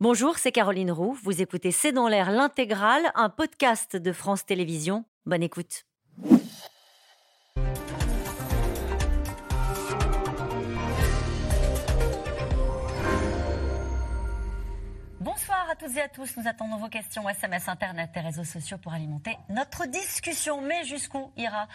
Bonjour, c'est Caroline Roux. Vous écoutez C'est dans l'air l'intégrale, un podcast de France Télévisions. Bonne écoute. Toutes et à tous. Nous attendons vos questions SMS, Internet et réseaux sociaux pour alimenter notre discussion. Mais jusqu'où ira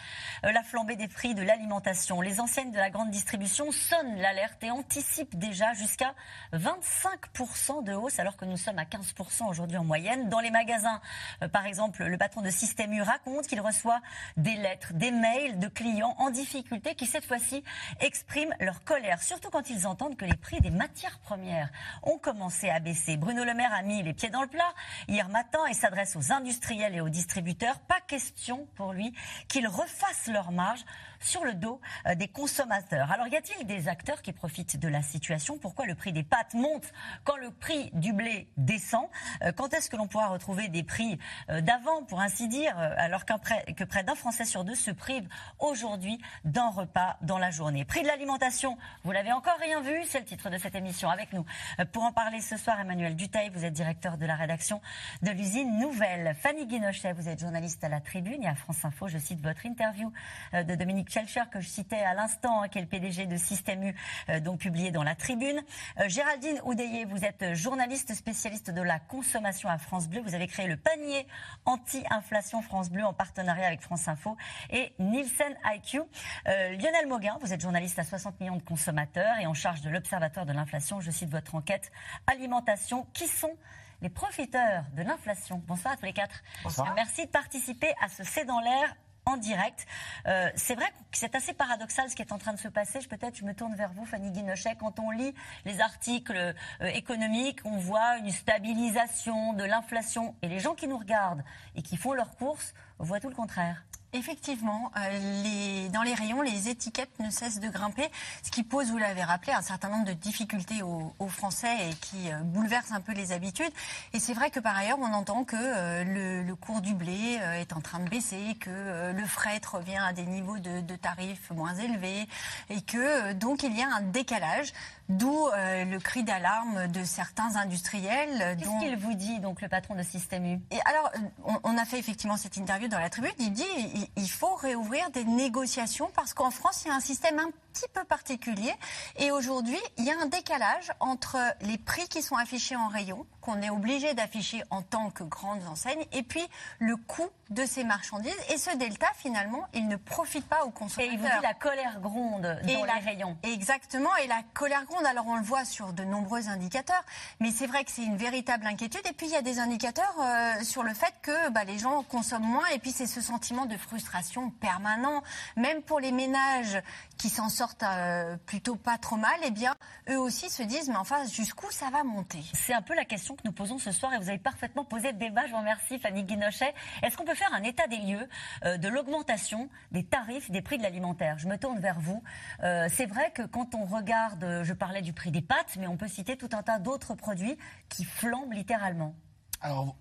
euh, la flambée des prix de l'alimentation? Les enseignes de la grande distribution sonnent l'alerte et anticipent déjà jusqu'à 25% de hausse alors que nous sommes à 15% aujourd'hui en moyenne. Dans les magasins, euh, par exemple, le patron de Système U raconte qu'il reçoit des lettres, des mails de clients en difficulté qui cette fois-ci expriment leur colère, surtout quand ils entendent que les prix des matières premières ont commencé à baisser. Bruno Le Maire a mis les pieds dans le plat hier matin et s'adresse aux industriels et aux distributeurs. Pas question pour lui qu'ils refassent leur marge sur le dos euh, des consommateurs. Alors y a-t-il des acteurs qui profitent de la situation? Pourquoi le prix des pâtes monte quand le prix du blé descend? Euh, Quand est-ce que l'on pourra retrouver des prix euh, d'avant, pour ainsi dire, alors que près d'un Français sur deux se prive aujourd'hui d'un repas dans la journée? Prix de l'alimentation, vous l'avez encore rien vu, c'est le titre de cette émission. Avec nous, pour en parler ce soir, Emmanuel Dutaille, vous êtes directeur de la rédaction de l'usine Nouvelle. Fanny Guinochet, vous êtes journaliste à la Tribune et à France Info. Je cite votre interview de Dominique Schelcher que je citais à l'instant, hein, qui est le PDG de Système U, euh, donc publié dans la Tribune. Euh, Géraldine Oudeye, vous êtes journaliste spécialiste de la consommation à France Bleu. Vous avez créé le panier anti-inflation France Bleu en partenariat avec France Info et Nielsen IQ. Euh, Lionel Mauguin, vous êtes journaliste à 60 millions de consommateurs et en charge de l'Observatoire de l'inflation. Je cite votre enquête Alimentation. Qui sont les profiteurs de l'inflation? Bonsoir à tous les quatre. Bonsoir. Merci de participer à ce C'est dans l'air en direct. Euh, c'est vrai que c'est assez paradoxal ce qui est en train de se passer. Peut-être je me tourne vers vous, Fanny Guinochet. Quand on lit les articles euh, économiques, on voit une stabilisation de l'inflation. Et les gens qui nous regardent et qui font leurs courses voient tout le contraire. Effectivement, euh, les, dans les rayons, les étiquettes ne cessent de grimper, ce qui pose, vous l'avez rappelé, un certain nombre de difficultés aux, Français et qui euh, bouleverse un peu les habitudes. Et c'est vrai que par ailleurs, on entend que euh, le, le, cours du blé euh, est en train de baisser, que le fret revient à des niveaux de, de, tarifs moins élevés et que donc il y a un décalage, d'où le cri d'alarme de certains industriels. Qu'est-ce qu'il vous dit, donc, le patron de Système U? Et Alors, on, on, a fait effectivement cette interview dans la tribune. Il dit il faut réouvrir des négociations parce qu'en France, il y a un système petit peu particulier. Et aujourd'hui, il y a un décalage entre les prix qui sont affichés en rayon, qu'on est obligé d'afficher en tant que grandes enseignes, et puis le coût de ces marchandises. Et ce delta, finalement, il ne profite pas aux consommateurs. Et il vous dit la colère gronde dans les rayons. Exactement. Et la colère gronde, alors on le voit sur de nombreux indicateurs, mais c'est vrai que c'est une véritable inquiétude. Et puis il y a des indicateurs euh, sur le fait que bah, les gens consomment moins, et puis c'est ce sentiment de frustration permanent, même pour les ménages qui s'en sortent euh, plutôt pas trop mal, eh bien, eux aussi se disent, mais enfin, jusqu'où ça va monter? C'est un peu la question que nous posons ce soir et vous avez parfaitement posé le débat. Je vous remercie, Fanny Guinochet. Est-ce qu'on peut faire un état des lieux euh, de l'augmentation des tarifs des prix de l'alimentaire? Je me tourne vers vous. Euh, c'est vrai que quand on regarde, je parlais du prix des pâtes, mais on peut citer tout un tas d'autres produits qui flambent littéralement. Alors,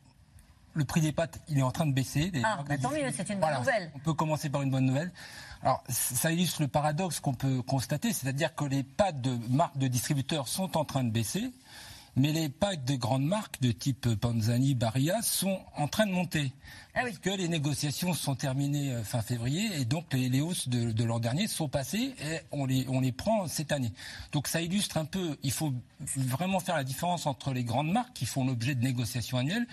le prix des pâtes, il est en train de baisser. ah, bah, tant mieux, c'est une bonne nouvelle. On peut commencer par une bonne nouvelle. Alors, ça illustre le paradoxe qu'on peut constater, c'est-à-dire que les pâtes de marques de distributeurs sont en train de baisser, mais les pâtes de grandes marques de type Panzani, Barilla sont en train de monter. Ah oui. Parce que les négociations sont terminées euh, fin février et donc les, hausses de, l'an dernier sont passées et on les, on les prend cette année. Donc ça illustre un peu, il faut vraiment faire la différence entre les grandes marques qui font l'objet de négociations annuelles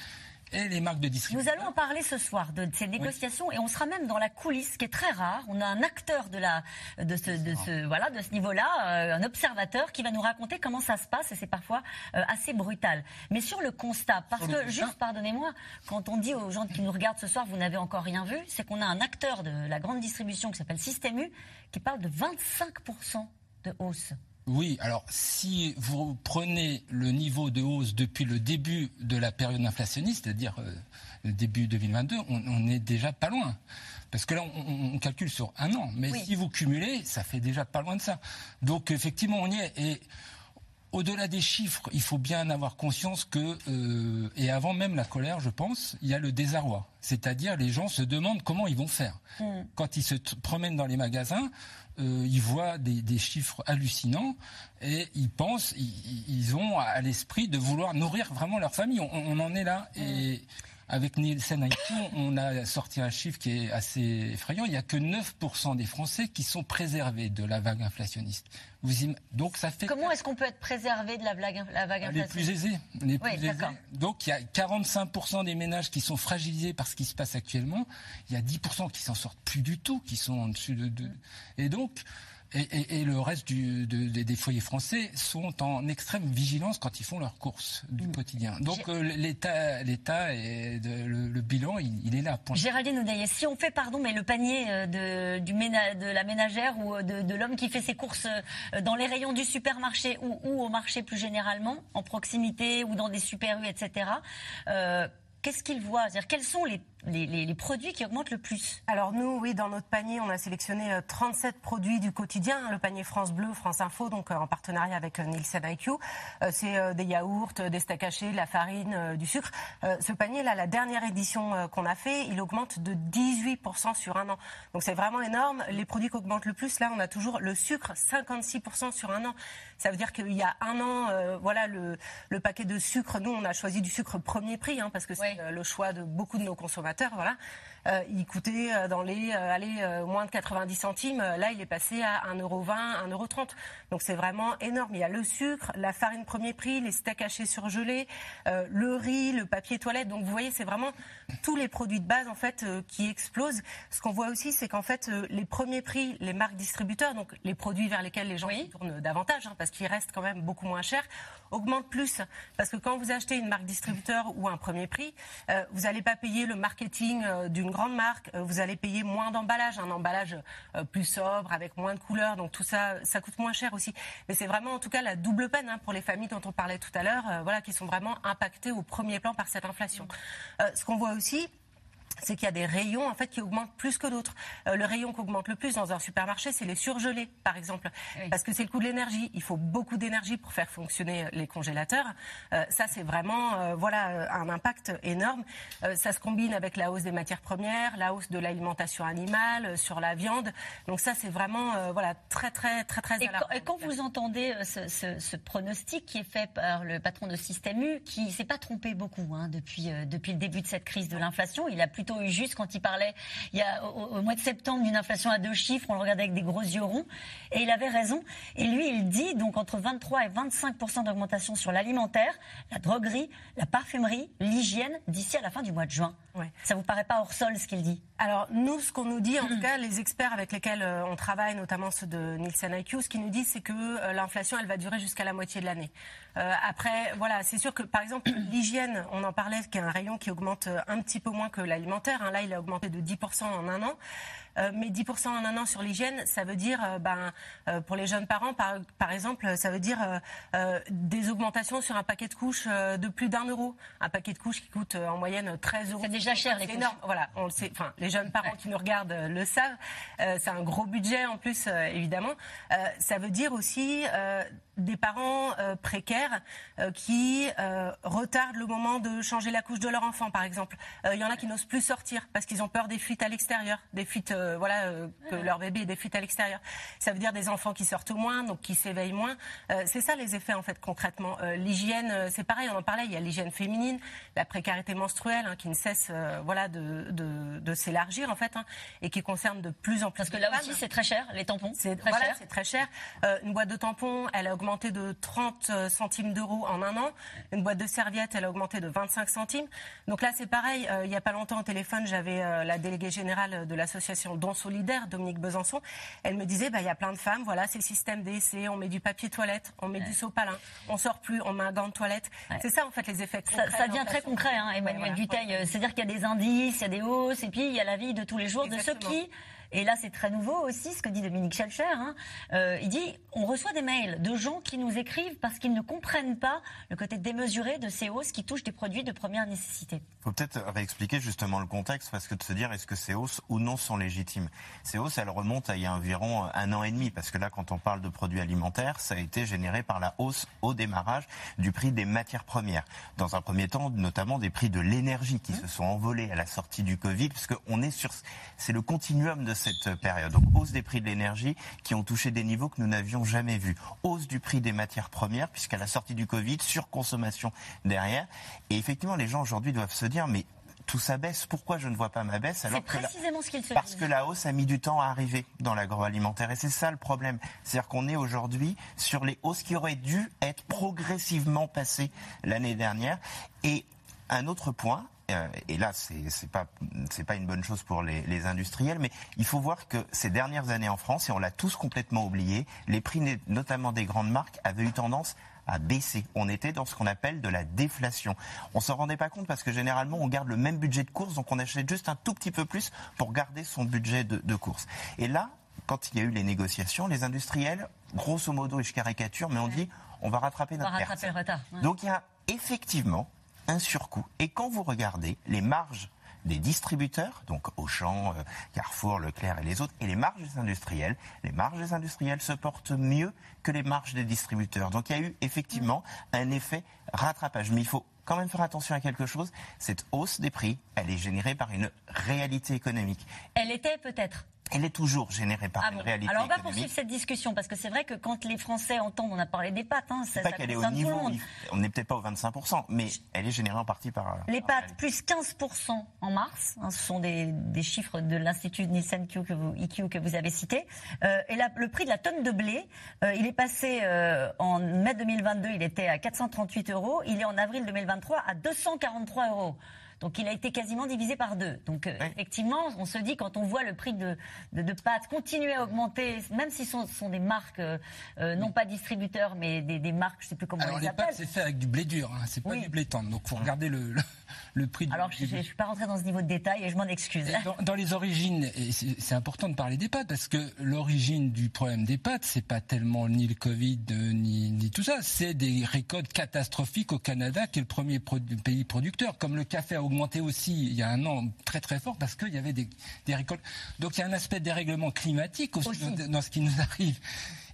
et les marques de distribution. Nous allons en parler ce soir de ces négociations et on sera même dans la coulisse, ce qui est très rare. On a un acteur de la de ce de ce voilà de ce niveau-là, euh, un observateur qui va nous raconter comment ça se passe et c'est parfois euh, assez brutal. Mais sur le constat, parce que juste pardonnez-moi, quand on dit aux gens qui nous regardent ce soir, vous n'avez encore rien vu, c'est qu'on a un acteur de la grande distribution qui s'appelle Système U qui parle de 25% de hausse. Oui, alors si vous prenez le niveau de hausse depuis le début de la période inflationniste, c'est-à-dire euh, le début 2022, on, on est déjà pas loin. Parce que là, on, calcule sur un an. Mais si vous cumulez, ça fait déjà pas loin de ça. Donc effectivement, on y est. Et au-delà des chiffres, il faut bien avoir conscience que, euh, et avant même la colère, je pense, il y a le désarroi. C'est-à-dire les gens se demandent comment ils vont faire. Mm. Quand ils se promènent dans les magasins, euh, ils voient des, chiffres hallucinants et ils pensent, ils, ont à l'esprit de vouloir nourrir vraiment leur famille. On, en est là. Et avec Nielsen IQ, on a sorti un chiffre qui est assez effrayant. Il n'y a que 9% des Français qui sont préservés de la vague inflationniste. Vous Donc ça fait. Comment est-ce qu'on peut être préservé de la, vague, la vague inflationniste Les plus aisés. Les plus aisés. Donc il y a 45% des ménages qui sont fragilisés par ce qui se passe actuellement. Il y a 10% qui s'en sortent plus du tout, qui sont en dessus de. de... Et donc. Et, le reste des foyers français sont en extrême vigilance quand ils font leurs courses du mm. quotidien. Donc euh, l'État, l'État et le, bilan, il, est là. Géraldine Oudaye, si on fait pardon, mais le panier euh, de, du de la ménagère ou de, l'homme qui fait ses courses euh, dans les rayons du supermarché ou, au marché plus généralement, en proximité ou dans des super rues, etc qu'est-ce qu'ils voient Quels sont les, les, produits qui augmentent le plus Alors nous, oui, dans notre panier, on a sélectionné 37 euh, produits du quotidien. Le panier France Bleu, France Info, donc euh, en partenariat avec euh, Nielsen IQ. C'est des yaourts, des steaks hachés, de la farine, du sucre. Ce panier-là, la dernière édition qu'on a fait, il augmente de 18% sur un an. Donc c'est vraiment énorme. Les produits qui augmentent le plus, là, on a toujours le sucre, 56% sur un an. Ça veut dire qu'il y a un an, voilà, le, le, paquet de sucre, nous, on a choisi du sucre premier prix, hein, parce que c'est le choix de beaucoup de nos consommateurs. Voilà. Euh, il coûtait euh, dans les allez, moins de 90 centimes. Là, il est passé à 1,20€, 1,30€. Donc c'est vraiment énorme. Il y a le sucre, la farine premier prix, les steaks hachés surgelés, le riz, le papier toilette. Donc vous voyez, c'est vraiment tous les produits de base en fait qui explosent. Ce qu'on voit aussi, c'est qu'en fait les premiers prix, les marques distributeurs, donc les produits vers lesquels les gens tournent davantage, hein, parce qu'ils restent quand même beaucoup moins chers, augmentent plus. Parce que quand vous achetez une marque distributeur ou un premier prix, euh, vous n'allez pas payer le marketing euh, d'une grande marque, euh, vous allez payer moins d'emballage, un emballage plus sobre, avec moins de couleurs, donc tout ça, ça coûte moins cher aussi. Mais c'est vraiment en tout cas la double peine hein, pour les familles dont on parlait tout à l'heure, voilà, qui sont vraiment impactées au premier plan par cette inflation. ce qu'on voit aussi, c'est qu'il y a des rayons en fait qui augmentent plus que d'autres. Euh, le rayon qui augmente le plus dans un supermarché, c'est les surgelés, par exemple, parce que c'est le coût de l'énergie. Il faut beaucoup d'énergie pour faire fonctionner les congélateurs. Euh, ça, c'est vraiment euh, voilà un impact énorme. ça se combine avec la hausse des matières premières, la hausse de l'alimentation animale, sur la viande. Donc ça, c'est vraiment voilà très très très très. Et quand, et quand vous entendez ce, ce, ce, pronostic qui est fait par le patron de Système U, qui s'est pas trompé beaucoup hein, depuis depuis le début de cette crise de l'inflation, il a plutôt eu juste quand il parlait il y a, au, mois de septembre d'une inflation à deux chiffres. On le regardait avec des gros yeux ronds. Et il avait raison. Et lui, il dit donc entre 23 et 25% d'augmentation sur l'alimentaire, la droguerie, la parfumerie, l'hygiène d'ici à la fin du mois de juin. Ouais. Ça vous paraît pas hors sol ce qu'il dit? Alors nous, ce qu'on nous dit, en tout cas, les experts avec lesquels euh, on travaille, notamment ceux de Nielsen IQ, ce qu'ils nous disent, c'est que euh, l'inflation, elle va durer jusqu'à la moitié de l'année. Euh, après, voilà, c'est sûr que par exemple l'hygiène, on en parlait, qui est un rayon qui augmente un petit peu moins que l'alimentaire. Hein. là, il a augmenté de 10% en un an. Euh, mais 10% en un an sur l'hygiène, ça veut dire, euh, ben, euh, pour les jeunes parents, par, par exemple, ça veut dire des augmentations sur un paquet de couches de plus d'un euro. Un paquet de couches qui coûte en moyenne 13 euros. C'est déjà cher, les couches. énorme. Voilà, on le sait. Enfin, les jeunes parents qui nous regardent le savent. c'est un gros budget en plus, évidemment. ça veut dire aussi des parents précaires qui retardent le moment de changer la couche de leur enfant, par exemple. Il y en a qui n'osent plus sortir parce qu'ils ont peur des fuites à l'extérieur, des fuites euh, voilà, euh, que leur bébé ait des fuites à l'extérieur. Ça veut dire des enfants qui sortent moins, donc qui s'éveillent moins. Euh, c'est ça les effets en fait concrètement. l'hygiène, c'est pareil, on en parlait. Il y a l'hygiène féminine, la précarité menstruelle hein, qui ne cesse voilà de, de, s'élargir en fait hein, et qui concerne de plus en plus. Parce que là aussi c'est très cher, les tampons. C'est très cher. C'est très cher. une boîte de tampons, elle a augmenté de 30 centimes d'euros en un an. Une boîte de serviettes, elle a augmenté de 25 centimes. Donc là c'est pareil. il n'y a pas longtemps au téléphone, j'avais la déléguée générale de l'association Don Solidaire, Dominique Besançon, elle me disait, bah, il y a plein de femmes, voilà, c'est le système d'essai, on met du papier toilette, on met du sopalin, on sort plus, on met un gant de toilette. C'est ça, en fait, les effets Ça, ça devient très concret, hein, Emmanuel Duteil. C'est-à-dire qu'il y a des indices, il y a des hausses, et puis il y a la vie de tous les jours de ceux qui Et là, c'est très nouveau aussi ce que dit Dominique Schelcher. Hein. Euh, il dit on reçoit des mails de gens qui nous écrivent parce qu'ils ne comprennent pas le côté démesuré de ces hausses qui touchent des produits de première nécessité. Il faut peut-être réexpliquer justement le contexte parce que de se dire est-ce que ces hausses ou non sont légitimes? Ces hausses, elles remontent à il y a environ un an et demi parce que là, quand on parle de produits alimentaires, ça a été généré par la hausse au démarrage du prix des matières premières. Dans un premier temps, notamment des prix de l'énergie qui mmh. se sont envolés à la sortie du Covid, parce qu'on est sur, c'est le continuum de cette période. Donc hausse des prix de l'énergie qui ont touché des niveaux que nous n'avions jamais vus. Hausse du prix des matières premières, puisqu'à la sortie du Covid, surconsommation derrière. Et effectivement, les gens aujourd'hui doivent se dire, mais tout ça baisse. Pourquoi je ne vois pas ma baisse alors précisément ce qu'il se Parce que la hausse a mis du temps à arriver dans l'agroalimentaire. Et c'est ça le problème. C'est-à-dire qu'on est aujourd'hui sur les hausses qui auraient dû être progressivement passées l'année dernière. Et un autre point, et là, c'est pas c'est pas une bonne chose pour les, les, industriels, mais il faut voir que ces dernières années en France, et on l'a tous complètement oublié, les prix notamment des grandes marques avaient eu tendance à baisser. On était dans ce qu'on appelle de la déflation. On s'en rendait pas compte parce que généralement on garde le même budget de course, donc on achète juste un tout petit peu plus pour garder son budget de, course. Et là, quand il y a eu les négociations, les industriels, grosso modo, et je caricature, mais on dit on va rattraper notre on va rattraper Le retard. Donc il y a effectivement un surcoût. Et quand vous regardez les marges des distributeurs, donc Auchan, euh, Carrefour, Leclerc et les autres, et les marges des industriels, les marges des industriels se portent mieux que les marges des distributeurs. Donc il y a eu effectivement un effet rattrapage. Mais il faut quand même faire attention à quelque chose. Cette hausse des prix, elle est générée par une réalité économique. Elle était peut-être elle est toujours générée par ah une réalité Alors on va poursuivre cette discussion parce que c'est vrai que quand les Français entendent, on a parlé des pâtes, hein, ça, pas qu'elle est au niveau, on n'est peut-être pas au 25%, mais elle est générée en partie par... Les pâtes, plus 15% en mars, hein, ce sont des, chiffres de l'Institut que vous, IQ que vous avez cité. Euh, et le prix de la tonne de blé, euh, il est passé en mai 2022, il était à 438 euros, il est en avril 2023 à 243 euros. Donc il a été quasiment divisé par deux. Donc euh, effectivement, on se dit quand on voit le prix de, de, pâtes continuer à augmenter, même si ce sont, des marques, euh, euh, non pas distributeurs, mais des, marques, je ne sais plus comment Alors, les, les pâtes, c'est fait avec du blé dur, hein, c'est pas du blé tendre. Donc faut regarder le, le, prix. Du Alors je ne suis pas rentré dans ce niveau de détail et je m'en excuse. Dans, les origines, c'est important de parler des pâtes parce que l'origine du problème des pâtes, c'est pas tellement ni le Covid ni, ni tout ça, c'est des récoltes catastrophiques au Canada, qui est le premier pays producteur, comme le café a augmenté aussi il y a un an très très fort parce qu'il y avait des, récoltes. Donc il y a un aspect dérèglement climatique aussi, dans ce qui nous arrive.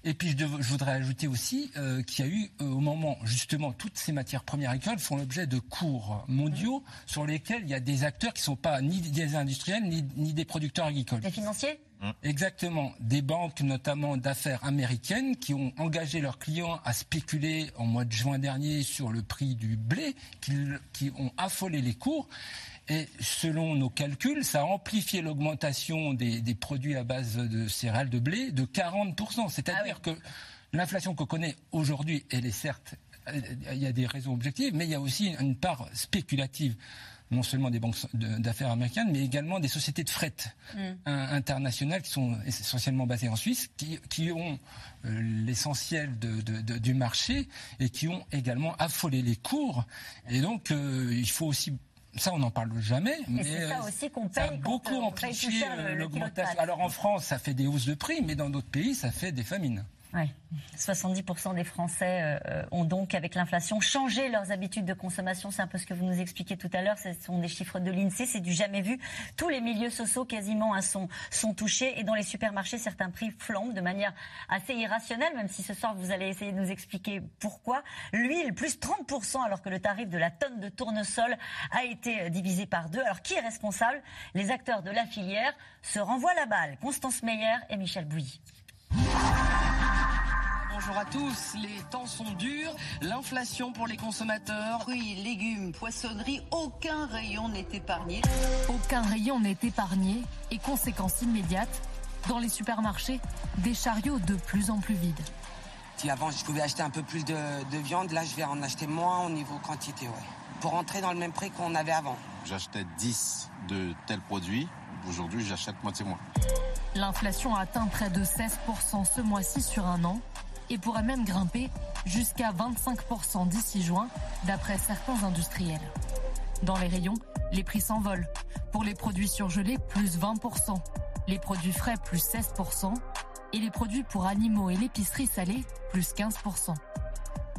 Et puis je, voudrais ajouter aussi euh, qu'il y a eu euh, au moment justement toutes ces matières premières agricoles font l'objet de cours mondiaux sur lesquels il y a des acteurs qui ne sont pas ni des industriels ni, ni des producteurs agricoles. Des financiers Exactement. Des banques, notamment d'affaires américaines, qui ont engagé leurs clients à spéculer en mois de juin dernier sur le prix du blé, qui, ont affolé les cours. Et selon nos calculs, ça a amplifié l'augmentation des, produits à base de céréales de blé de 40%. C'est-à-dire ah que l'inflation qu'on connaît aujourd'hui, elle est certes, il y a des raisons objectives, mais il y a aussi une part spéculative non seulement des banques d'affaires américaines, mais également des sociétés de fret mm. internationales qui sont essentiellement basées en Suisse, qui, ont euh, l'essentiel du marché et qui ont également affolé les cours. Et donc, euh, il faut aussi ça, on n'en parle jamais. Mais c'est ça aussi qu'on paye. Ça a beaucoup amplifié l'augmentation. Alors en France, ça fait des hausses de prix, mais dans d'autres pays, ça fait des famines. Oui. 70% des Français euh, ont donc, avec l'inflation, changé leurs habitudes de consommation. C'est un peu ce que vous nous expliquez tout à l'heure. Ce sont des chiffres de l'INSEE, c'est du jamais vu. Tous les milieux sociaux quasiment hein, sont, sont touchés. Et dans les supermarchés, certains prix flambent de manière assez irrationnelle, même si ce soir vous allez essayer de nous expliquer pourquoi. L'huile, plus 30%, alors que le tarif de la tonne de tournesol a été euh, divisé par deux. Alors qui est responsable? Les acteurs de la filière se renvoient la balle. Constance Meyer et Michel Bouilly. Bonjour à tous. Les temps sont durs. L'inflation pour les consommateurs. Fruits, légumes, poissonnerie, aucun rayon n'est épargné. Aucun rayon n'est épargné. Et conséquence immédiate, dans les supermarchés, des chariots de plus en plus vides. Si avant je pouvais acheter un peu plus de, viande, là je vais en acheter moins au niveau quantité, ouais. Pour rentrer dans le même prix qu'on avait avant. J'achetais 10 de tels produits. Aujourd'hui, j'achète moitié moins. L'inflation a atteint près de 16% ce mois-ci sur un an et pourrait même grimper jusqu'à 25% d'ici juin, d'après certains industriels. Dans les rayons, les prix s'envolent. Pour les produits surgelés, plus 20%. Les produits frais plus 16% et les produits pour animaux et l'épicerie salée plus 15%.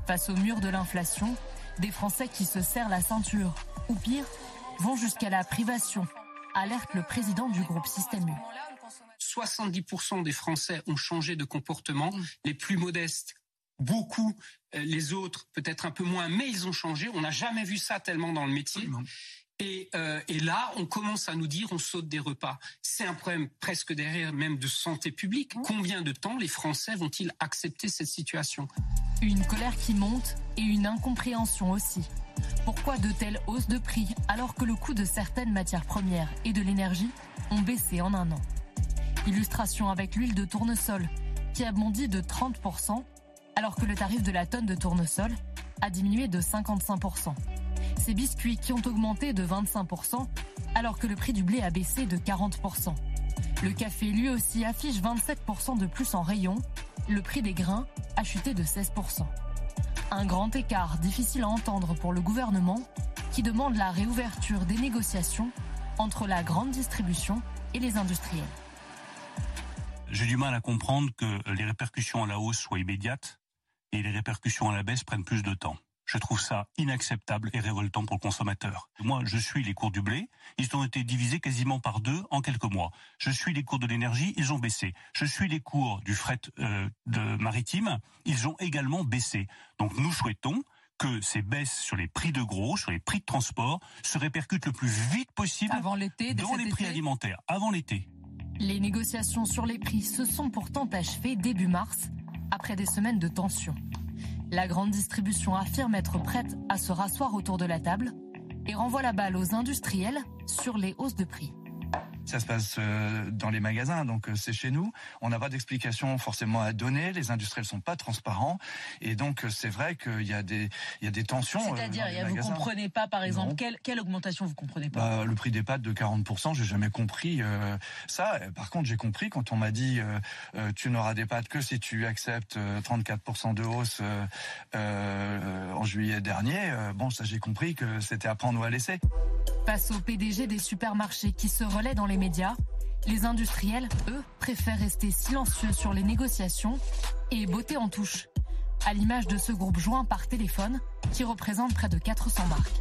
Face au mur de l'inflation, des Français qui se serrent la ceinture, ou pire, vont jusqu'à la privation, alerte le président du groupe Système U. 70% des Français ont changé de comportement, les plus modestes beaucoup, euh, les autres peut-être un peu moins, mais ils ont changé. On n'a jamais vu ça tellement dans le métier. Et, euh, et, là, on commence à nous dire on saute des repas. C'est un problème presque derrière même de santé publique. Combien de temps les Français vont-ils accepter cette situation? Une colère qui monte et une incompréhension aussi. Pourquoi de telles hausses de prix alors que le coût de certaines matières premières et de l'énergie ont baissé en un an? Illustration avec l'huile de tournesol qui a bondi de 30% alors que le tarif de la tonne de tournesol a diminué de 55%. Ces biscuits qui ont augmenté de 25% alors que le prix du blé a baissé de 40%. Le café lui aussi affiche 27% de plus en rayon, le prix des grains a chuté de 16%. Un grand écart difficile à entendre pour le gouvernement qui demande la réouverture des négociations entre la grande distribution et les industriels. J'ai du mal à comprendre que les répercussions à la hausse soient immédiates et les répercussions à la baisse prennent plus de temps. Je trouve ça inacceptable et révoltant pour le consommateur. Moi, je suis les cours du blé. Ils ont été divisés quasiment par deux en quelques mois. Je suis les cours de l'énergie. Ils ont baissé. Je suis les cours du fret euh, de maritime. Ils ont également baissé. Donc nous souhaitons que ces baisses sur les prix de gros, sur les prix de transport, se répercutent le plus vite possible avant l'été, dans les prix alimentaires, avant l'été. Les négociations sur les prix se sont pourtant achevées début mars, après des semaines de tension. La grande distribution affirme être prête à se rasseoir autour de la table et renvoie la balle aux industriels sur les hausses de prix. Ça se passe euh, dans les magasins, donc euh, c'est chez nous. On n'a pas d'explication forcément à donner. Les industriels sont pas transparents, et donc euh, c'est vrai qu'il y a des il y a des tensions. C'est-à-dire, vous comprenez pas, par exemple, quelle, quelle, augmentation vous comprenez pas? Bah, Le prix des pâtes de 40% j'ai jamais compris ça. Par contre, j'ai compris quand on m'a dit tu n'auras des pâtes que si tu acceptes 34 de hausse en juillet dernier. bon, ça j'ai compris que c'était à prendre ou à laisser. Face au PDG des supermarchés qui se relaient dans les médias, les industriels, eux, préfèrent rester silencieux sur les négociations et botter en touche, à l'image de ce groupe joint par téléphone qui représente près de 400 marques.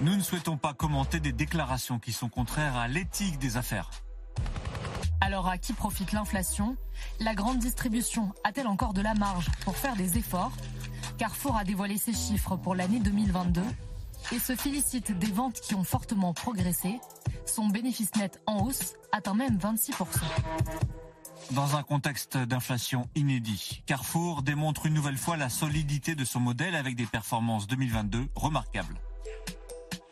Nous ne souhaitons pas commenter des déclarations qui sont contraires à l'éthique des affaires. Alors à qui profite l'inflation? La grande distribution a-t-elle encore de la marge pour faire des efforts? Carrefour a dévoilé ses chiffres pour l'année 2022 et se félicite des ventes qui ont fortement progressé. Son bénéfice net en hausse atteint même 26%. Dans un contexte d'inflation inédit, Carrefour démontre une nouvelle fois la solidité de son modèle avec des performances 2022 remarquables.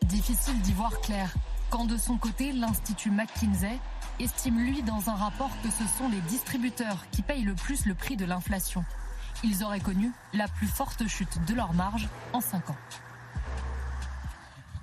Difficile d'y voir clair, quand de son côté, l'Institut McKinsey estime lui dans un rapport que ce sont les distributeurs qui payent le plus le prix de l'inflation. Ils auraient connu la plus forte chute de leur marge en 5 ans.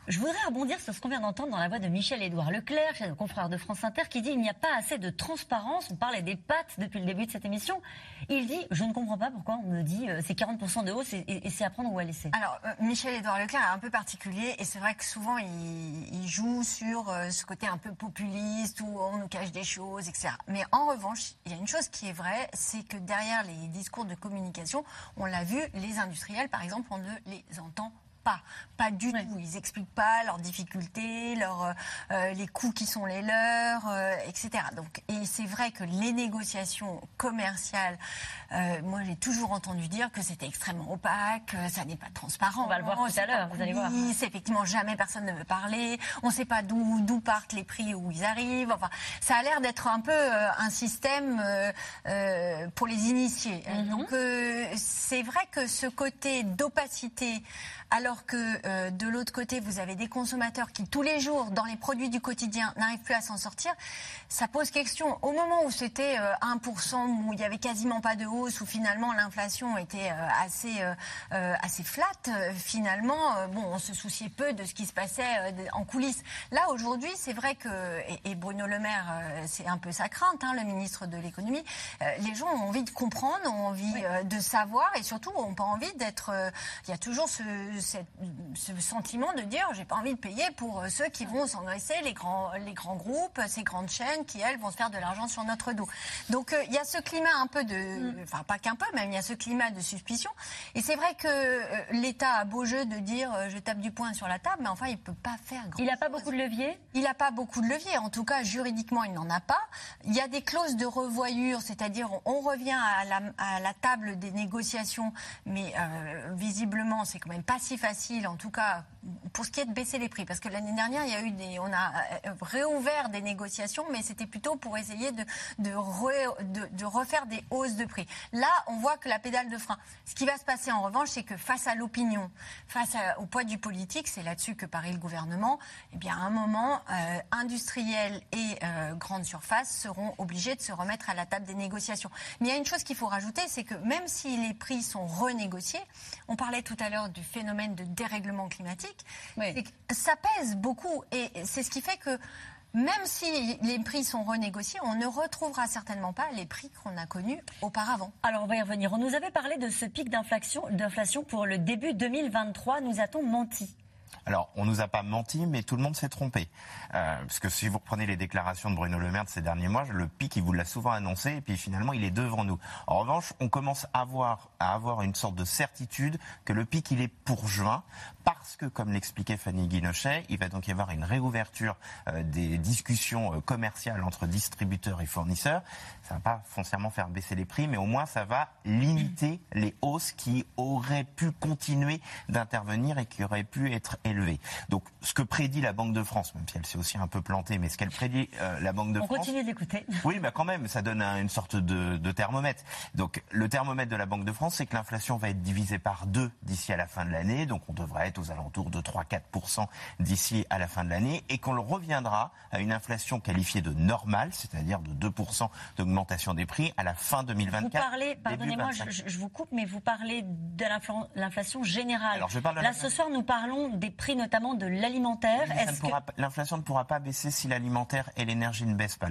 Je voudrais rebondir sur ce qu'on vient d'entendre dans la voix de Michel-Édouard Leclerc, le confrère de France Inter, qui dit il n'y a pas assez de transparence. On parlait des pattes depuis le début de cette émission. Il dit je ne comprends pas pourquoi on me dit euh, c'est 40% de hausse et, c'est à prendre ou à laisser. Alors euh, Michel-Édouard Leclerc est un peu particulier et c'est vrai que souvent il, joue sur euh, ce côté un peu populiste où on nous cache des choses, etc. Mais en revanche, il y a une chose qui est vraie, c'est que derrière les discours de communication, on l'a vu, les industriels par exemple, on ne les entend pas, pas du tout. Ils expliquent pas leurs difficultés, leurs, euh, euh, les coûts qui sont les leurs, euh, etc. Donc, et c'est vrai que les négociations commerciales, moi j'ai toujours entendu dire que c'était extrêmement opaque, ça n'est pas transparent. On va le voir tout à l'heure, vous allez voir. Effectivement, jamais personne ne veut parler. On ne sait pas d'où d'où partent les prix, où ils arrivent. Enfin, ça a l'air d'être un peu un système pour les initiés. Mm-hmm. Donc, c'est vrai que ce côté d'opacité alors que euh, de l'autre côté, vous avez des consommateurs qui, tous les jours, dans les produits du quotidien, n'arrivent plus à s'en sortir, ça pose question. Au moment où c'était 1%, euh, où il n'y avait quasiment pas de hausse, où finalement l'inflation était euh, assez, assez flat, finalement, bon, on se souciait peu de ce qui se passait en coulisses. Là, aujourd'hui, c'est vrai que, et, Bruno Le Maire, c'est un peu sa crainte, hein, le ministre de l'économie, les gens ont envie de comprendre, ont envie de savoir, et surtout, n'ont pas envie d'être... Il y a toujours ce cette, ce sentiment de dire j'ai pas envie de payer pour euh, ceux qui vont s'engraisser, les grands, les grands groupes, ces grandes chaînes qui, elles, vont se faire de l'argent sur notre dos. Donc euh, il y a ce climat un peu de... Enfin, pas qu'un peu, même il y a ce climat de suspicion. Et c'est vrai que euh, l'État a beau jeu de dire euh, je tape du poing sur la table, mais enfin, il peut pas faire grand Il n'a pas beaucoup de levier Il n'a pas beaucoup de levier. En tout cas, juridiquement, il n'en a pas. Il y a des clauses de revoyure, c'est-à-dire on revient à la, à la table des négociations, mais euh, visiblement, c'est quand même pas si facile, en tout cas, pour ce qui est de baisser les prix. Parce que l'année dernière, il y a eu on a euh, réouvert des négociations, mais c'était plutôt pour essayer de, de, re- de- de refaire des hausses de prix. Là, on voit que la pédale de frein. Ce qui va se passer en revanche, c'est que face à l'opinion, face au poids du politique, c'est là-dessus que parie le gouvernement, eh bien, à un moment, euh, industriels et euh, grandes surfaces seront obligés de se remettre à la table des négociations. Mais il y a une chose qu'il faut rajouter, c'est que même si les prix sont renégociés, on parlait tout à l'heure du phénomène de dérèglement climatique, ça pèse beaucoup et c'est ce qui fait que même si les prix sont renégociés, on ne retrouvera certainement pas les prix qu'on a connus auparavant. Alors on va y revenir. On nous avait parlé de ce pic d'inflation d'inflation pour le début 2023. Nous a-t-on menti? Alors, on nous a pas menti, mais tout le monde s'est trompé. Euh, parce que si vous reprenez les déclarations de Bruno Le Maire de ces derniers mois, le pic, il vous l'a souvent annoncé, et puis finalement, il est devant nous. En revanche, on commence à avoir, à avoir une sorte de certitude que le pic, il est pour juin, parce que, comme l'expliquait Fanny Guinochet, il va donc y avoir une réouverture euh, des discussions euh, commerciales entre distributeurs et fournisseurs. Ça va pas foncièrement faire baisser les prix, mais au moins, ça va limiter les hausses qui auraient pu continuer d'intervenir et qui auraient pu être élevées. Donc, ce que prédit la Banque de France, même si elle s'est aussi un peu plantée, mais ce qu'elle prédit euh, la Banque de On France. continue d'écouter. Oui, mais quand même, ça donne un- une sorte de, de thermomètre. Donc, le thermomètre de la Banque de France, c'est que l'inflation va être divisée par deux d'ici à la fin de l'année. Donc, on devrait être aux alentours de 3-4% d'ici à la fin de l'année. Et qu'on reviendra à une inflation qualifiée de normale, c'est-à-dire de 2% d'augmentation des prix à la fin 2024. Vous parlez, pardonnez-moi, 25. je, je vous coupe, mais vous parlez de l'infla- l'inflation générale. Alors, je parle de Là, ce soir, nous parlons des prix notamment de l'alimentaire. Que L'inflation ne pourra pas baisser si l'alimentaire et l'énergie ne baissent pas.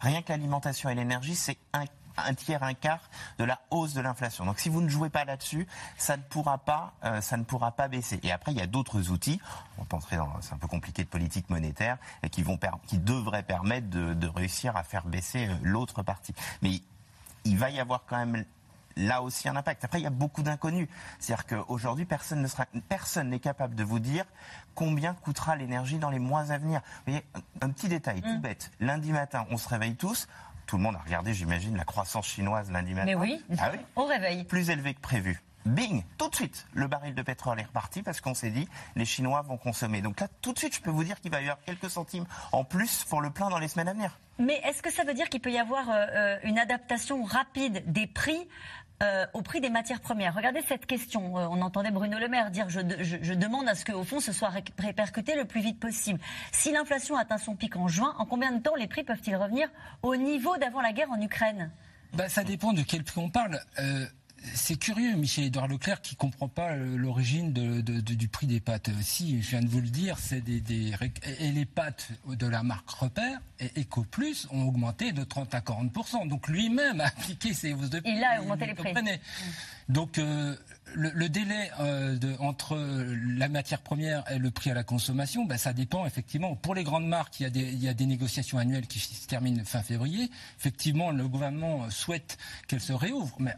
Rien que l'alimentation et l'énergie, c'est un, un tiers, un quart de la hausse de l'inflation. Donc si vous ne jouez pas là-dessus, ça ne pourra pas, euh, ça ne pourra pas baisser. Et après, il y a d'autres outils. On dans, c'est un peu compliqué de politique monétaire, et qui vont, qui devraient permettre de, de réussir à faire baisser euh, l'autre partie. Mais il va y avoir quand même là aussi un impact. Après, il y a beaucoup d'inconnus. C'est-à-dire qu'aujourd'hui, personne ne sera, personne n'est capable de vous dire combien coûtera l'énergie dans les mois à venir. Vous voyez, un, un petit détail tout bête. Lundi matin, on se réveille tous. Tout le monde a regardé, j'imagine, la croissance chinoise lundi matin. Mais oui, Ah oui au réveil. Plus élevé que prévu. Bing, tout de suite, le baril de pétrole est reparti parce qu'on s'est dit les Chinois vont consommer. Donc là, tout de suite, je peux vous dire qu'il va y avoir quelques centimes en plus pour le plein dans les semaines à venir. Mais est-ce que ça veut dire qu'il peut y avoir euh, euh, une adaptation rapide des prix euh, au prix des matières premières Regardez cette question. Euh, on entendait Bruno Le Maire dire je, demande à ce qu'au fond ce soit ré- répercuté le plus vite possible. Si l'inflation atteint son pic en juin, en combien de temps les prix peuvent-ils revenir au niveau d'avant la guerre en Ukraine? Bah, ça dépend de quel prix on parle. Euh, c'est curieux, Michel-Édouard Leclerc, qui comprend pas euh, l'origine de- de- de- du prix des pâtes. Euh, Si, je viens de vous le dire, c'est des, et les pâtes de la marque Repère et EcoPlus ont augmenté de 30 à 40% Donc lui-même a appliqué ces hausses de prix. Il a augmenté les prix. Donc euh, le, le délai euh, de- entre la matière première et le prix à la consommation, ben, ça dépend effectivement. Pour les grandes marques, il y, a des, il y a des négociations annuelles qui se terminent fin février. Effectivement, le gouvernement souhaite qu'elles se réouvrent, mais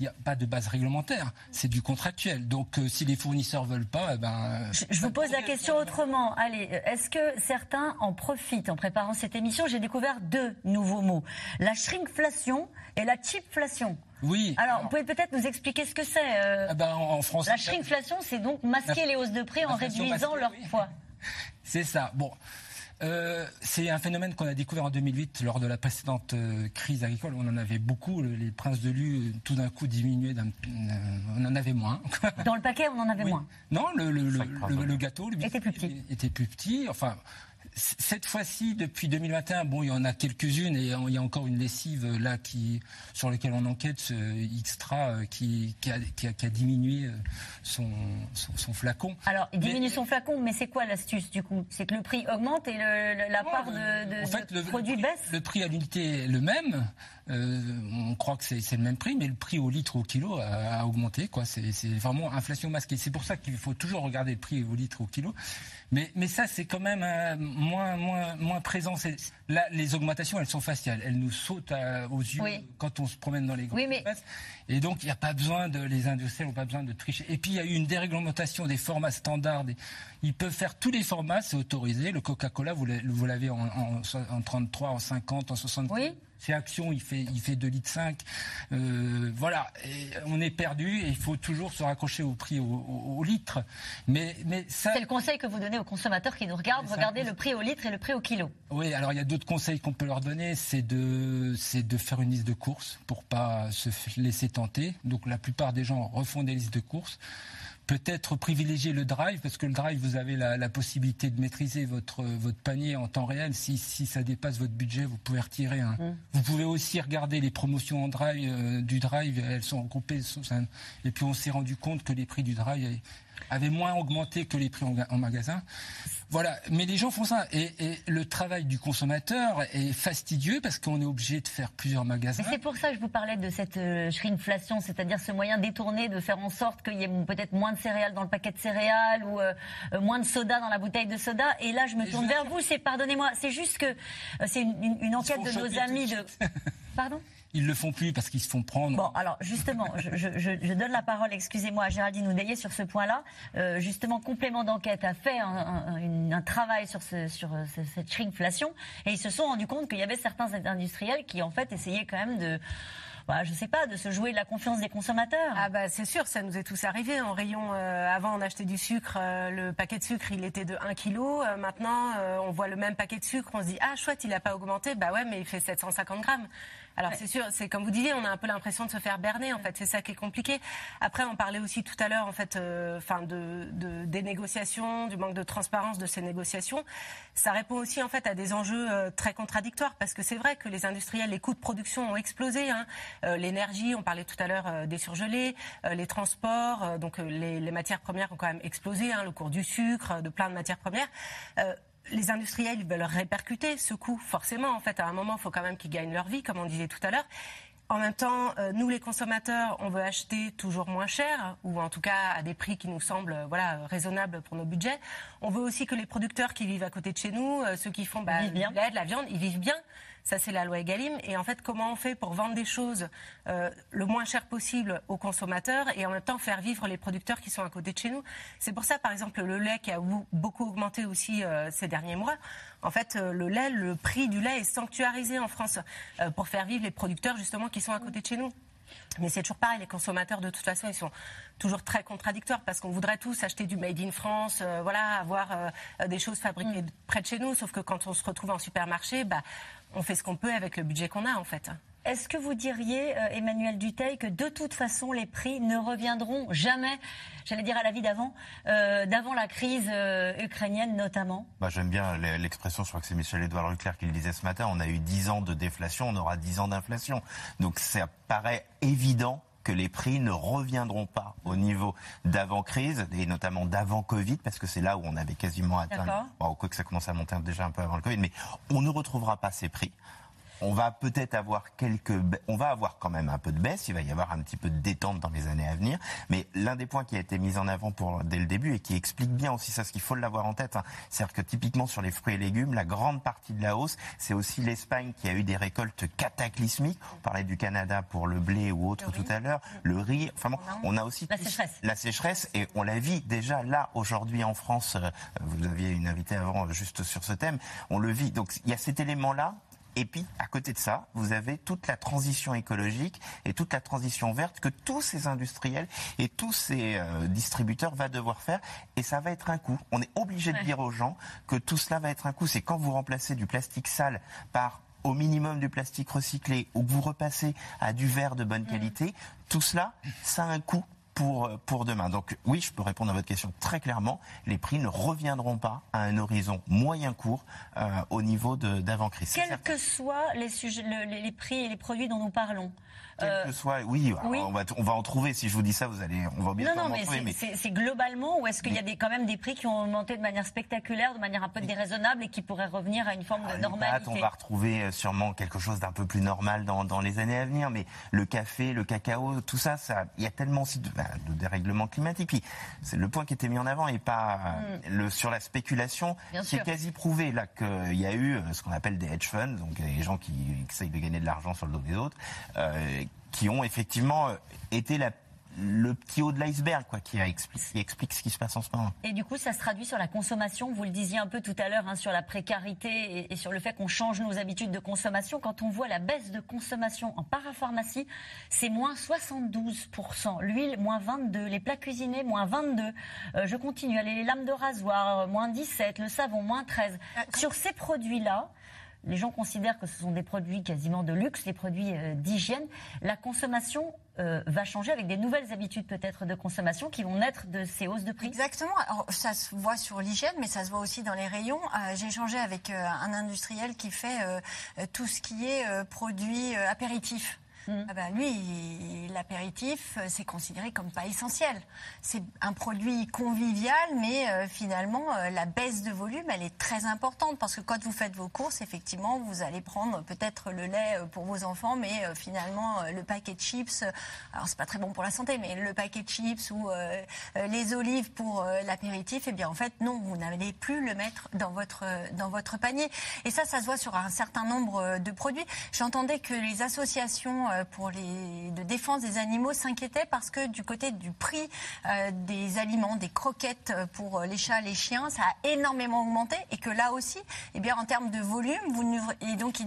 il n'y a pas de base réglementaire, c'est du contractuel. Donc euh, si les fournisseurs veulent pas, eh ben, Je, je vous pose la question autrement. Allez, euh, est-ce que certains en profitent en préparant cette émission? J'ai découvert deux nouveaux mots la shrinkflation et la cheapflation. Oui. Alors, vous pouvez peut-être nous expliquer ce que c'est euh, Ah ben, en, en français, La shrinkflation, c'est donc masquer les hausses de prix en réduisant masquée, leur oui. poids. C'est ça. Bon. Euh, c'est un phénomène qu'on a découvert en 2008 lors de la précédente euh, crise agricole. On en avait beaucoup. Le- les princes de lu, euh, tout d'un coup, diminuaient. d'un- euh, on en avait moins. Dans le paquet, on en avait moins. Non, le, le, le, le- le gâteau le Était plus petit. était plus petit. Enfin, cette fois-ci, depuis 2021, bon, il y en a quelques-unes et il y a encore une lessive euh, là qui, sur laquelle on enquête, ce Xtra euh, qui, qui, a, qui, a, qui a diminué euh, son, son, son flacon. Alors, il diminue son flacon, mais c'est quoi l'astuce du coup? C'est que le prix augmente et le, le- la part de, de, En fait, de le, produits baisse? le prix à l'unité est le même. Euh, on croit que c'est le même prix, mais le prix au litre ou au kilo a, a augmenté. quoi. C'est vraiment inflation masquée. C'est pour ça qu'il faut toujours regarder le prix au litre ou au kilo. Mais, mais ça, c'est quand même euh, moins, moins, moins présent. Là, les augmentations, elles sont faciales. Elles nous sautent à- aux yeux Oui. quand on se promène dans les grands Oui, mais-. Et donc, il n'y a pas besoin de, les industriels n'ont pas besoin de tricher. Et puis, il y a eu une déréglementation des formats standards. Des- ils peuvent faire tous les formats, c'est autorisé. Le Coca-Cola, vous l'avez- vous l'avez en, en, en 33, en 50, en 60. Oui. C'est Action, il fait, il fait 2 litres 5. Euh, voilà, et on est perdu et il faut toujours se raccrocher au prix au, au- au litre. Mais, mais ça. C'est le conseil que vous donnez aux consommateurs qui nous regardent. Ça. Regardez le prix au litre et le prix au kilo. Oui, alors il y a d'autres conseils qu'on peut leur donner, c'est de, c'est de faire une liste de courses pour pas se laisser tenter. Donc la plupart des gens refont des listes de courses. Peut-être privilégier le drive, parce que le drive, vous avez la, la possibilité de maîtriser votre, votre panier en temps réel. Si, si ça dépasse votre budget, vous pouvez retirer un. Vous pouvez aussi regarder les promotions en drive, euh, du drive, elles sont regroupées. Et puis on s'est rendu compte que les prix du drive avaient moins augmenté que les prix en magasin. Voilà, mais les gens font ça. Et, et le travail du consommateur est fastidieux parce qu'on est obligé de faire plusieurs magasins. Mais c'est pour ça que je vous parlais de cette euh, shrinkflation, c'est-à-dire ce moyen détourné de faire en sorte qu'il y ait peut-être moins de céréales dans le paquet de céréales ou euh, moins de soda dans la bouteille de soda. Et là, je me tourne vers vous. C'est pardonnez-moi, c'est juste que euh, c'est une, une- une enquête de nos amis de Pardon? Ils le font plus parce qu'ils se font prendre. Bon, alors justement, je, je- je- je donne la parole, excusez-moi, à Géraldine Oudaillé sur ce point-là. Euh, justement, complément d'enquête a fait un, un- une- un travail sur, ce, sur euh, ce- cette shrinkflation et ils se sont rendus compte qu'il y avait certains industriels qui, en fait, essayaient quand même de, bah, je sais pas, de se jouer de la confiance des consommateurs. Ah bah c'est sûr, ça nous est tous arrivé. En rayon, euh, avant on achetait du sucre, euh, le paquet de sucre il était de 1 kg. Euh, maintenant euh, on voit le même paquet de sucre, on se dit ah chouette il a pas augmenté, bah ouais mais il fait 750 grammes. Alors c'est sûr, c'est comme vous disiez, on a un peu l'impression de se faire berner en fait, c'est ça qui est compliqué. Après on parlait aussi tout à l'heure en fait, euh, enfin de, de- des négociations, du manque de transparence de ces négociations. Ça répond aussi en fait à des enjeux euh, très contradictoires parce que c'est vrai que les industriels, les coûts de production ont explosé. hein. Euh, L'énergie, on parlait tout à l'heure euh, des surgelés, euh, les transports, euh, donc euh, les, les matières premières ont quand même explosé, hein, le cours du sucre, euh, de plein de matières premières. Les industriels ils veulent répercuter ce coût, forcément. En fait, à un moment, il faut quand même qu'ils gagnent leur vie, comme on disait tout à l'heure. En même temps, euh, nous les consommateurs, on veut acheter toujours moins cher, ou en tout cas à des prix qui nous semblent euh, voilà raisonnables pour nos budgets. On veut aussi que les producteurs qui vivent à côté de chez nous, euh, ceux qui font bah, la viande, ils vivent bien. Ça, c'est la loi Egalim. Et en fait, comment on fait pour vendre des choses euh, le moins cher possible aux consommateurs et en même temps faire vivre les producteurs qui sont à côté de chez nous? C'est pour ça, par exemple, le lait qui a beaucoup augmenté aussi euh, ces derniers mois. En fait, euh, le lait, le prix du lait est sanctuarisé en France euh, pour faire vivre les producteurs justement qui sont à côté de chez nous. Mais c'est toujours pareil, les consommateurs de toute façon, ils sont toujours très contradictoires parce qu'on voudrait tous acheter du made in France, euh, voilà, avoir euh, des choses fabriquées Mm. près de chez nous. Sauf que quand on se retrouve en supermarché, bah, on fait ce qu'on peut avec le budget qu'on a en fait. Est-ce que vous diriez, euh, Emmanuel Duteil, que de toute façon les prix ne reviendront jamais, j'allais dire à la vie d'avant, euh, d'avant la crise euh, ukrainienne notamment? Bah, J'aime bien l'expression, je crois que c'est Michel-Édouard Leclerc qui le disait ce matin, on a eu 10 ans de déflation, on aura 10 ans d'inflation. Donc ça paraît évident que les prix ne reviendront pas au niveau d'avant-crise, et notamment d'avant-Covid, parce que c'est là où on avait quasiment atteint... Bon, quoi que ça commence à monter déjà un peu avant le Covid, mais on ne retrouvera pas ces prix. On va peut-être avoir quelques, on va avoir quand même un peu de baisse. Il va y avoir un petit peu de détente dans les années à venir. Mais l'un des points qui a été mis en avant pour dès le début et qui explique bien aussi ça, ce qu'il faut l'avoir en tête, hein, c'est-à-dire que typiquement sur les fruits et légumes, la grande partie de la hausse, c'est aussi l'Espagne qui a eu des récoltes cataclysmiques. On parlait du Canada pour le blé ou autre tout à l'heure, le riz. Enfin bon, on a aussi La sécheresse. la sécheresse et on la vit déjà là aujourd'hui en France. euh, Vous aviez une invitée avant juste sur ce thème. On le vit. Donc il y a cet élément-là. Et puis, à côté de ça, vous avez toute la transition écologique et toute la transition verte que tous ces industriels et tous ces euh, distributeurs vont devoir faire. Et ça va être un coût. On est obligé de dire aux gens que tout cela va être un coût. C'est quand vous remplacez du plastique sale par au minimum du plastique recyclé ou que vous repassez à du verre de bonne qualité, tout cela, ça a un coût pour, pour demain. Donc oui, je peux répondre à votre question très clairement. Les prix ne reviendront pas à un horizon moyen court euh, au niveau d'avant-crise. Quels que soient les, sujets, le, les, les prix et les produits dont nous parlons. Quel euh, que soit, oui, oui. On, va, on va en trouver. Si je vous dis ça, vous allez, on va bien non, non, en mais trouver. c'est- Mais c'est globalement ou est-ce qu'il y a des, quand même des prix qui ont augmenté de manière spectaculaire, de manière un peu déraisonnable et qui pourraient revenir à une forme de Les pâtes, normalité? on va retrouver euh, sûrement quelque chose d'un peu plus normal dans, dans les années à venir, mais le café, le cacao, tout ça, ça, il y a tellement aussi de, bah, de dérèglement climatique. Puis c'est le point qui était mis en avant et pas le sur la spéculation. C'est quasi prouvé là qu'il y a eu euh, ce qu'on appelle des hedge funds, donc les gens qui essayent de gagner de l'argent sur le dos des autres, euh, qui ont effectivement euh, été la- le petit haut de l'iceberg, quoi, qui, explique ce qui se passe en ce moment. Et du coup, ça se traduit sur la consommation. Vous le disiez un peu tout à l'heure, hein, sur la précarité et, et sur le fait qu'on change nos habitudes de consommation. Quand on voit la baisse de consommation en parapharmacie, c'est moins 72%. L'huile, moins 22%. Les plats cuisinés, moins 22%. Euh, je continue. Allez, les lames de rasoir, euh, moins 17%. Le savon, moins 13%. Sur ces produits-là, les gens considèrent que ce sont des produits quasiment de luxe, des produits euh, d'hygiène. La consommation euh, va changer avec des nouvelles habitudes peut-être de consommation qui vont naître de ces hausses de prix. Exactement. Ça se voit sur l'hygiène, mais ça se voit aussi dans les rayons. Euh, J'ai échangé avec un industriel qui fait tout ce qui est produits euh, apéritifs. Ah bah, lui, l'apéritif, euh, c'est considéré comme pas essentiel. C'est un produit convivial, mais euh, finalement, euh, la baisse de volume, elle est très importante parce que quand vous faites vos courses, effectivement, vous allez prendre peut-être le lait pour vos enfants, mais finalement, le paquet de chips, alors c'est pas très bon pour la santé, mais le paquet de chips ou les olives pour l'apéritif, eh bien en fait, non, vous n'allez plus le mettre dans votre, dans votre panier. Et ça, ça se voit sur un certain nombre de produits. J'entendais que les associations pour les, de défense des animaux s'inquiétaient parce que du côté du prix euh, des aliments, des croquettes euh, pour euh, les chats, les chiens, ça a énormément augmenté et que là aussi, eh bien en termes de volume, vous et donc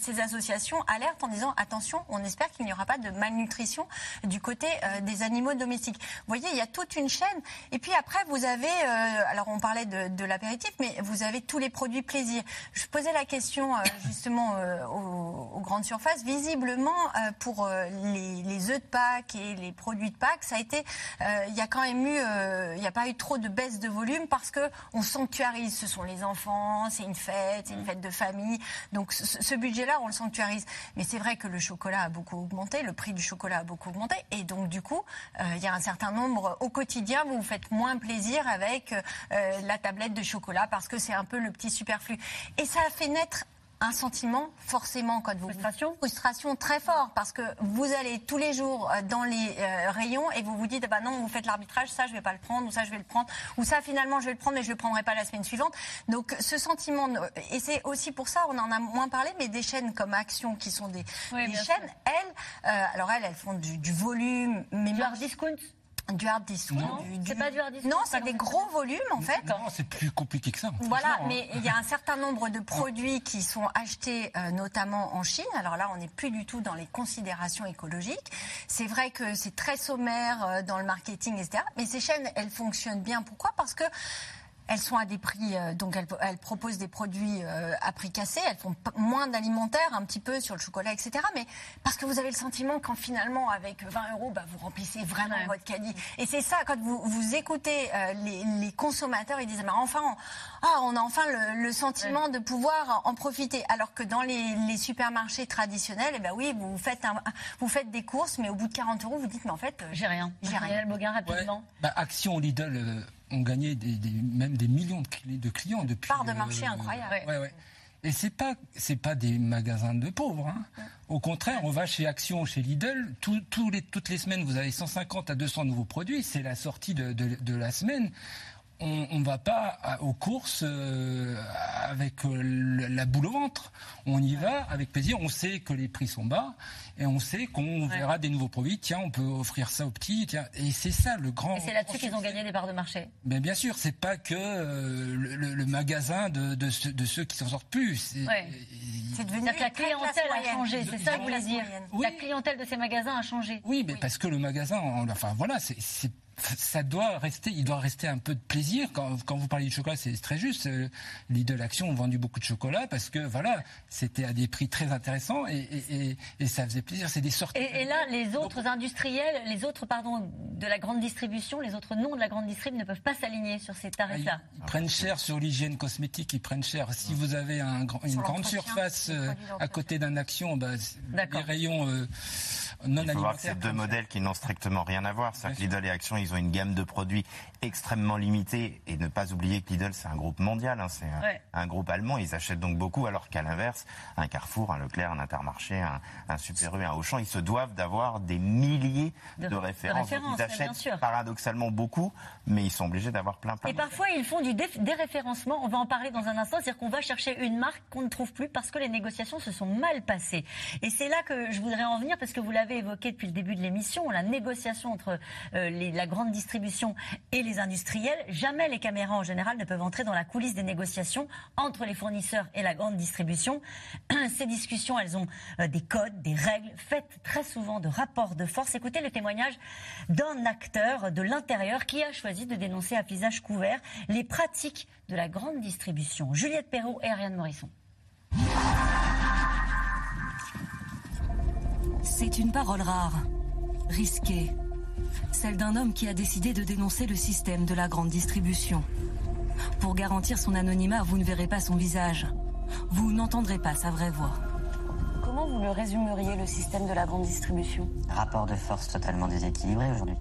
ces associations alertent en disant attention, on espère qu'il n'y aura pas de malnutrition du côté euh, des animaux domestiques. Vous voyez, il y a toute une chaîne. Et puis après, vous avez, euh, alors on parlait de, l'apéritif, mais vous avez tous les produits plaisir. Je posais la question euh, justement euh, aux, grandes surfaces. Visiblement, euh, pour euh, les, les œufs de Pâques et les produits de Pâques, ça a été, euh, il y a quand même eu, euh, il n'y a pas eu trop de baisse de volume parce que on sanctuarise. Ce sont les enfants, c'est une fête, c'est une fête de famille. Donc ce, ce budget-là, on le sanctuarise. Mais c'est vrai que le chocolat a beaucoup augmenté, le prix du chocolat a beaucoup augmenté, et donc du coup, il y a un certain nombre au quotidien, vous vous faites moins plaisir avec la tablette de chocolat parce que c'est un peu le petit superflu. Et ça a fait naître un sentiment forcément quand vous frustration frustration très fort parce que vous allez tous les jours euh, dans les euh, rayons et vous vous dites ah bah non vous faites l'arbitrage ça je vais pas le prendre ou ça je vais le prendre ou ça finalement je vais le prendre mais je le prendrai pas la semaine suivante. Donc ce sentiment et c'est aussi pour ça on en a moins parlé mais des chaînes comme Action qui sont des, des chaînes elles euh, alors elles elles font du, du volume mais discount du hard discount Non, du- c'est pas du hard discount, non c'est des ça. gros volumes en fait Non, c'est plus compliqué que ça. voilà, franchement, hein. mais il y a un certain nombre de produits qui sont achetés euh, notamment en Chine. Alors là, on n'est plus du tout dans les considérations écologiques. C'est vrai que c'est très sommaire euh, dans le marketing, etc. Mais ces chaînes, elles fonctionnent bien. Pourquoi? Parce que elles sont à des prix, euh, donc elles, elles proposent des produits euh, à prix cassé, elles font moins d'alimentaire, un petit peu sur le chocolat, etc. Mais parce que vous avez le sentiment quand finalement, avec 20 euros, bah, vous remplissez vraiment votre caddie. Et c'est ça, quand vous, vous écoutez euh, les, les consommateurs, ils disent, mais enfin, on, ah, on a enfin le, le sentiment de pouvoir en profiter. Alors que dans les, les supermarchés traditionnels, eh ben oui, vous faites, un, vous faites des courses, mais au bout de 40 euros, vous dites, mais en fait, J'ai rien. J'ai rien. Boguin, rapidement. Bah, Action, Lidl euh, ont gagné des, des- même des millions de, cli- de clients depuis. part de marché euh, incroyable. Ouais, ouais. Et c'est pas c'est pas des magasins de pauvres. hein. Au contraire, on va chez Action, chez Lidl, tout- tous les, toutes les semaines, vous avez 150 à 200 nouveaux produits. C'est la sortie de, de- de la semaine. On ne va pas à- aux courses euh, avec euh, la boule au ventre. On y va avec plaisir. On sait que les prix sont bas et on sait qu'on verra des nouveaux produits. Tiens, on peut offrir ça aux petits. Tiens, et c'est ça le grand. Et c'est là-dessus qu'ils ont gagné des parts de marché. Mais bien sûr, c'est pas que euh, le, le- le magasin de, de ceux, de ceux qui s'en sortent plus. C'est- Ouais. devenu que la clientèle a changé, c'est ça que vous voulez dire. La clientèle de ces magasins a changé. Oui, mais parce que le magasin, on- enfin voilà, c'est- c'est ça doit rester, il doit rester un peu de plaisir. Quand, quand vous parlez du chocolat, c'est très juste. Euh, Lidl Action ont vendu beaucoup de chocolat parce que voilà, c'était à des prix très intéressants et, et, et, et ça faisait plaisir. C'est des sorties. Et, et, là, les autres industriels, les autres pardon de la grande distribution, les autres noms de la grande distribution ne peuvent pas s'aligner sur ces tarifs-là. Ils, ils prennent cher sur l'hygiène cosmétique, ils prennent cher. Si vous avez un, une grande surface euh, à côté d'un Action, bah, les rayons euh, non Il faut voir que c'est deux modèles qui n'ont strictement rien à voir. C'est-à-dire que Lidl et Action, ils ont une gamme de produits extrêmement limitée. Et ne pas oublier que Lidl, c'est un groupe mondial. Hein. C'est un, ouais. un, groupe allemand. Ils achètent donc beaucoup. Alors qu'à l'inverse, un Carrefour, un Leclerc, un Intermarché, un, un Super U, un Auchan, ils se doivent d'avoir des milliers de, de références. De références ils achètent paradoxalement beaucoup, mais ils sont obligés d'avoir plein, plein. Et parfois, ils font du déréférencement. On va en parler dans un instant. C'est-à-dire qu'on va chercher une marque qu'on ne trouve plus parce que les négociations se sont mal passées. Et c'est là que je voudrais en venir parce que vous l'avez évoqué depuis le début de l'émission, la négociation entre euh, la grande distribution et les industriels. Jamais les caméras en général ne peuvent entrer dans la coulisse des négociations entre les fournisseurs et la grande distribution. Ces discussions, elles ont euh, des codes, des règles, faites très souvent de rapports de force. Écoutez le témoignage d'un acteur de l'intérieur qui a choisi de dénoncer à visage couvert les pratiques de la grande distribution. Juliette Perrault et Ariane Morisson. C'est une parole rare, risquée, celle d'un homme qui a décidé de dénoncer le système de la grande distribution. Pour garantir son anonymat, vous ne verrez pas son visage. Vous n'entendrez pas sa vraie voix. Comment vous le résumeriez, le système de la grande distribution? Rapport de force totalement déséquilibré aujourd'hui.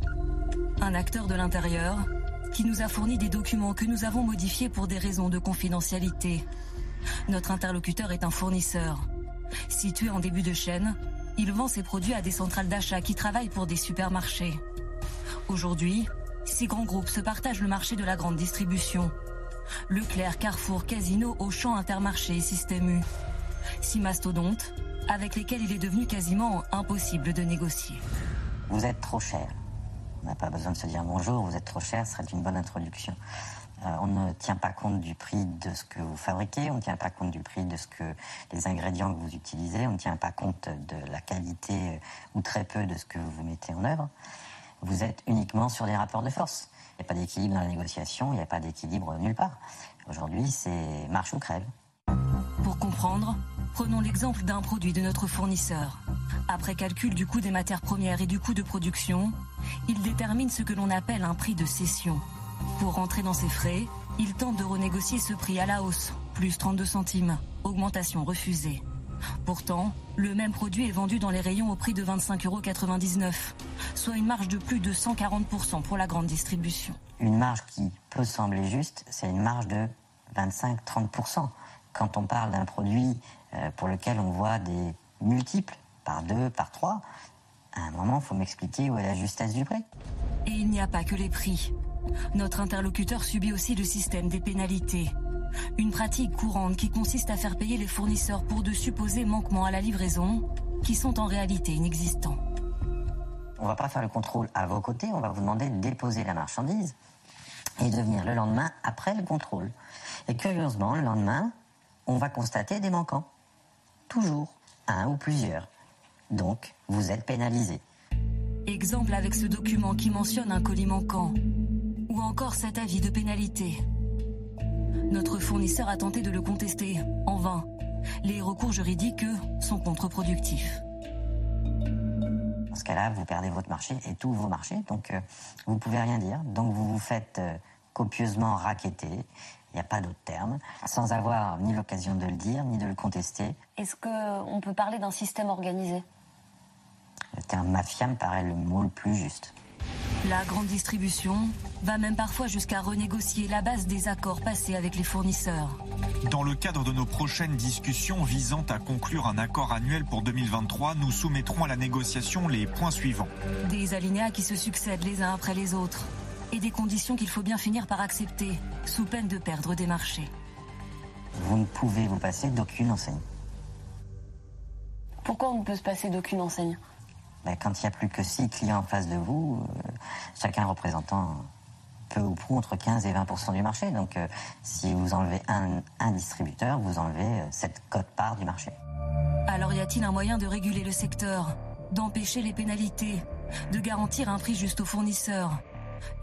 Un acteur de l'intérieur qui nous a fourni des documents que nous avons modifiés pour des raisons de confidentialité. Notre interlocuteur est un fournisseur. Situé en début de chaîne, il vend ses produits à des centrales d'achat qui travaillent pour des supermarchés. Aujourd'hui, six grands groupes se partagent le marché de la grande distribution. Leclerc, Carrefour, Casino, Auchan, Intermarché et Système U. Six mastodontes avec lesquels il est devenu quasiment impossible de négocier. Vous êtes trop cher. On n'a pas besoin de se dire bonjour, vous êtes trop cher, ce serait une bonne introduction. Euh, on ne tient pas compte du prix de ce que vous fabriquez, on ne tient pas compte du prix de ce que les ingrédients que vous utilisez, on ne tient pas compte de la qualité euh, ou très peu de ce que vous mettez en œuvre. Vous êtes uniquement sur des rapports de force. Il n'y a pas d'équilibre dans la négociation, il n'y a pas d'équilibre nulle part. Aujourd'hui, c'est marche ou crève. Pour comprendre, prenons l'exemple d'un produit de notre fournisseur. Après calcul du coût des matières premières et du coût de production, il détermine ce que l'on appelle un prix de cession. Pour rentrer dans ses frais, il tente de renégocier ce prix à la hausse, plus 32 centimes, augmentation refusée. Pourtant, le même produit est vendu dans les rayons au prix de 25,99 euros, soit une marge de plus de 140% pour la grande distribution. Une marge qui peut sembler juste, c'est une marge de 25-30%. Quand on parle d'un produit euh, pour lequel on voit des multiples, par deux, par trois, à un moment, il faut m'expliquer où est la justesse du prix. Et il n'y a pas que les prix. Notre interlocuteur subit aussi le système des pénalités. Une pratique courante qui consiste à faire payer les fournisseurs pour de supposés manquements à la livraison qui sont en réalité inexistants. On va pas faire le contrôle à vos côtés, on va vous demander de déposer la marchandise et de venir le lendemain après le contrôle. Et curieusement, le lendemain, on va constater des manquants. Toujours, un ou plusieurs. Donc, vous êtes pénalisé. Exemple avec ce document qui mentionne un colis manquant ou encore cet avis de pénalité. Notre fournisseur a tenté de le contester, en vain. Les recours juridiques, eux, sont contre-productifs. Dans ce cas-là, vous perdez votre marché et tous vos marchés, donc euh, vous ne pouvez rien dire. Donc vous vous faites euh, copieusement raqueter, il n'y a pas d'autre terme, sans avoir ni l'occasion de le dire, ni de le contester. Est-ce qu'on peut parler d'un système organisé? Le terme mafia me paraît le mot le plus juste. La grande distribution va même parfois jusqu'à renégocier la base des accords passés avec les fournisseurs. Dans le cadre de nos prochaines discussions visant à conclure un accord annuel pour 2023, nous soumettrons à la négociation les points suivants. Des alinéas qui se succèdent les uns après les autres et des conditions qu'il faut bien finir par accepter, sous peine de perdre des marchés. Vous ne pouvez vous passer d'aucune enseigne. Pourquoi on ne peut se passer d'aucune enseigne? Ben, quand il n'y a plus que six clients en face de vous, euh, chacun représentant peu ou prou entre 15 et 20% du marché. Donc euh, si vous enlevez un, un distributeur, vous enlevez euh, cette cote-part du marché. Alors y a-t-il un moyen de réguler le secteur, d'empêcher les pénalités, de garantir un prix juste aux fournisseurs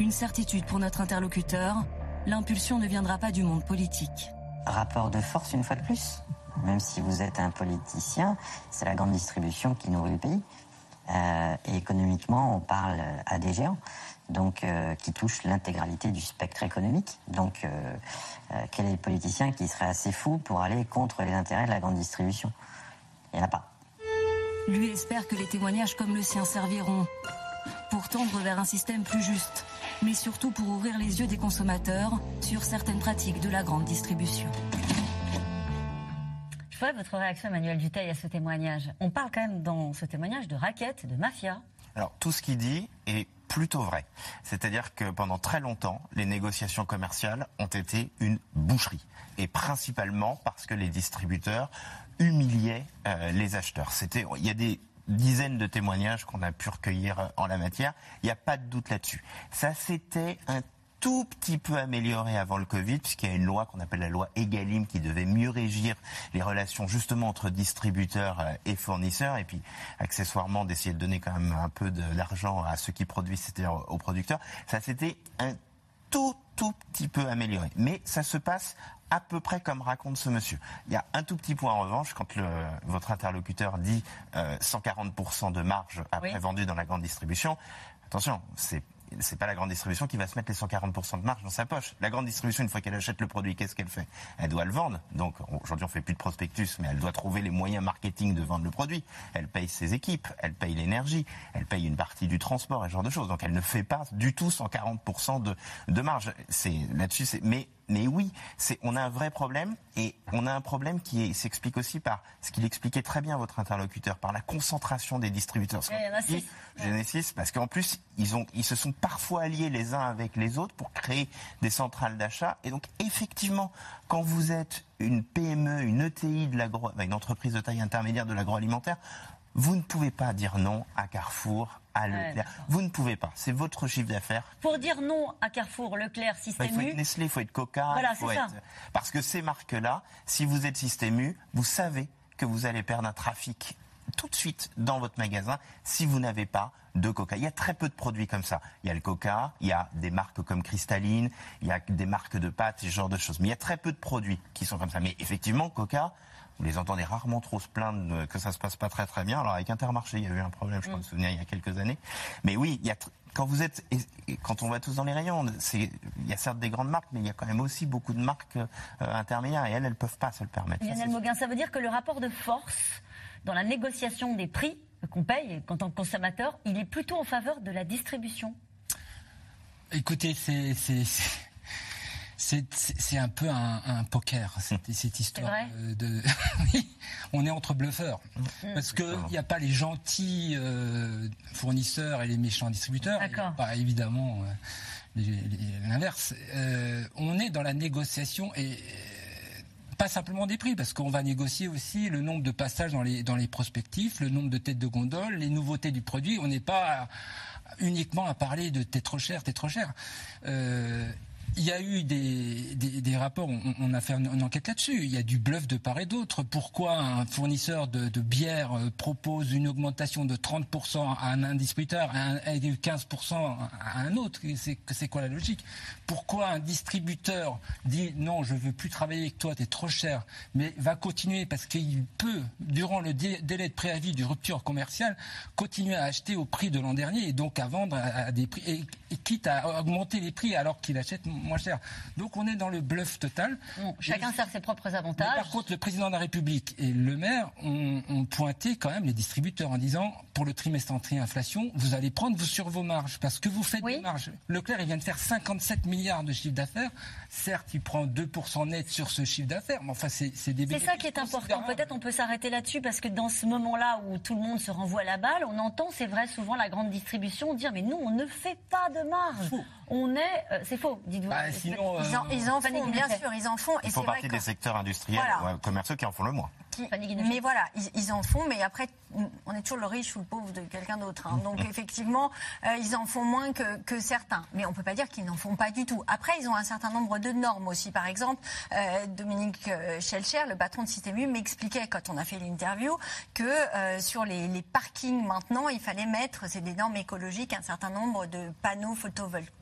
Une certitude pour notre interlocuteur, l'impulsion ne viendra pas du monde politique. Rapport de force une fois de plus. Même si vous êtes un politicien, c'est la grande distribution qui nourrit le pays. Euh, et économiquement, on parle à des géants, donc euh, qui touchent l'intégralité du spectre économique. Donc, euh, quel est le politicien qui serait assez fou pour aller contre les intérêts de la grande distribution? Il n'y en a pas. Lui espère que les témoignages comme le sien serviront pour tendre vers un système plus juste, mais surtout pour ouvrir les yeux des consommateurs sur certaines pratiques de la grande distribution. Voudrais votre réaction, Emmanuel Duteil, à ce témoignage? On parle quand même dans ce témoignage de raquettes, de mafia. Alors, tout ce qu'il dit est plutôt vrai. C'est-à-dire que pendant très longtemps, les négociations commerciales ont été une boucherie. Et principalement parce que les distributeurs humiliaient euh, les acheteurs. C'était, il y a des dizaines de témoignages qu'on a pu recueillir en la matière. Il n'y a pas de doute là-dessus. Ça s'était un tout petit peu amélioré avant le Covid, puisqu'il y a une loi qu'on appelle la loi Egalim qui devait mieux régir les relations justement entre distributeurs euh, et fournisseurs, et puis accessoirement d'essayer de donner quand même un peu d'argent à ceux qui produisent, c'est-à-dire aux producteurs. Ça s'était un tout tout petit peu amélioré. Mais ça se passe à peu près comme raconte ce monsieur. Il y a un tout petit point en revanche, quand le, votre interlocuteur dit 140% euh, de marge après vendu dans la grande distribution, attention, c'est c'est pas la grande distribution qui va se mettre les 140% de marge dans sa poche. La grande distribution, une fois qu'elle achète le produit, qu'est-ce qu'elle fait? Elle doit le vendre. Donc aujourd'hui, on fait plus de prospectus, mais elle doit trouver les moyens marketing de vendre le produit. Elle paye ses équipes, elle paye l'énergie, elle paye une partie du transport et ce genre de choses. Donc elle ne fait pas du tout 140% de, de marge. C'est là-dessus, mais mais oui, c'est, on a un vrai problème et on a un problème qui s'explique aussi par ce qu'il expliquait très bien votre interlocuteur, par la concentration des distributeurs. Genesis, parce qu'en plus, ils, ont, ils se sont parfois alliés les uns avec les autres pour créer des centrales d'achat. Et donc, effectivement, quand vous êtes une PME, une ETI de l'agro, une entreprise de taille intermédiaire de l'agroalimentaire, vous ne pouvez pas dire non à Carrefour, à Leclerc. Vous ne pouvez pas. C'est votre chiffre d'affaires. Pour dire non à Carrefour, Leclerc, Système U. Il faut être Nestlé, il faut être Coca. Voilà, c'est ça. Parce que ces marques-là, si vous êtes Système U, vous savez que vous allez perdre un trafic tout de suite dans votre magasin si vous n'avez pas de coca. Il y a très peu de produits comme ça. Il y a le coca, il y a des marques comme Cristalline, il y a des marques de pâtes, ce genre de choses. Mais il y a très peu de produits qui sont comme ça. Mais effectivement, coca, vous les entendez rarement trop se plaindre que ça se passe pas très très bien. Alors avec Intermarché, il y a eu un problème, je crois me souvenir, il y a quelques années. Mais oui, il y a quand vous êtes, quand on va tous dans les rayons, il y a certes des grandes marques, mais il y a quand même aussi beaucoup de marques euh, intermédiaires et elles, elles peuvent pas se le permettre. Lionel Moguin, ça veut dire que le rapport de force dans la négociation des prix qu'on paye en tant que consommateur, il est plutôt en faveur de la distribution? Écoutez, c'est c'est un peu un, poker, cette, cette histoire de. on est entre bluffeurs. Mm. Parce qu'il n'y a pas les gentils euh, fournisseurs et les méchants distributeurs. Pas évidemment euh, l'inverse. Euh, on est dans la négociation et pas simplement des prix, parce qu'on va négocier aussi le nombre de passages dans les, dans les prospectifs, le nombre de têtes de gondole, les nouveautés du produit. On n'est pas uniquement à parler de t'es trop cher, t'es trop cher. Il y a eu des, des, rapports, on, a fait une, enquête là-dessus. Il y a du bluff de part et d'autre. Pourquoi un fournisseur de, de, bière euh, propose une augmentation de 30% à un, distributeur et 15% à un autre? C'est quoi la logique? Pourquoi un distributeur dit non, je veux plus travailler avec toi, tu es trop cher, mais va continuer parce qu'il peut, durant le délai de préavis du rupture commerciale, continuer à acheter au prix de l'an dernier et donc à vendre à, des prix, et, quitte à augmenter les prix alors qu'il achète moins cher. Donc on est dans le bluff total. chacun sert ses propres avantages. par contre, le président de la République et le maire ont, pointé quand même les distributeurs en disant pour le trimestre entrée inflation, vous allez prendre vous sur vos marges parce que vous faites des marges. Leclerc, il vient de faire 57 milliards de chiffre d'affaires. Certes, il prend 2% net sur ce chiffre d'affaires, mais enfin, c'est des C'est ça qui est important. Peut-être on peut s'arrêter là-dessus parce que dans ce moment-là où tout le monde se renvoie la balle, on entend, c'est vrai, souvent la grande distribution dire mais nous, on ne fait pas de marge. On est, euh, c'est faux, dites-vous. Bah, sinon, ils, en, font, bien sûr, ils en font. Ils font partie des secteurs industriels ou commerciaux qui en font le moins. Qui- mais voilà, ils, ils en font, mais après, on est toujours le riche ou le pauvre de quelqu'un d'autre. hein. Donc effectivement, euh, ils en font moins que, que certains. Mais on peut pas dire qu'ils n'en font pas du tout. Après, ils ont un certain nombre de normes aussi. Par exemple, euh, Dominique euh, Schelcher, le patron de Système m'expliquait quand on a fait l'interview que euh, sur les, les parkings maintenant, il fallait mettre, c'est des normes écologiques, un certain nombre de panneaux photovoltaïques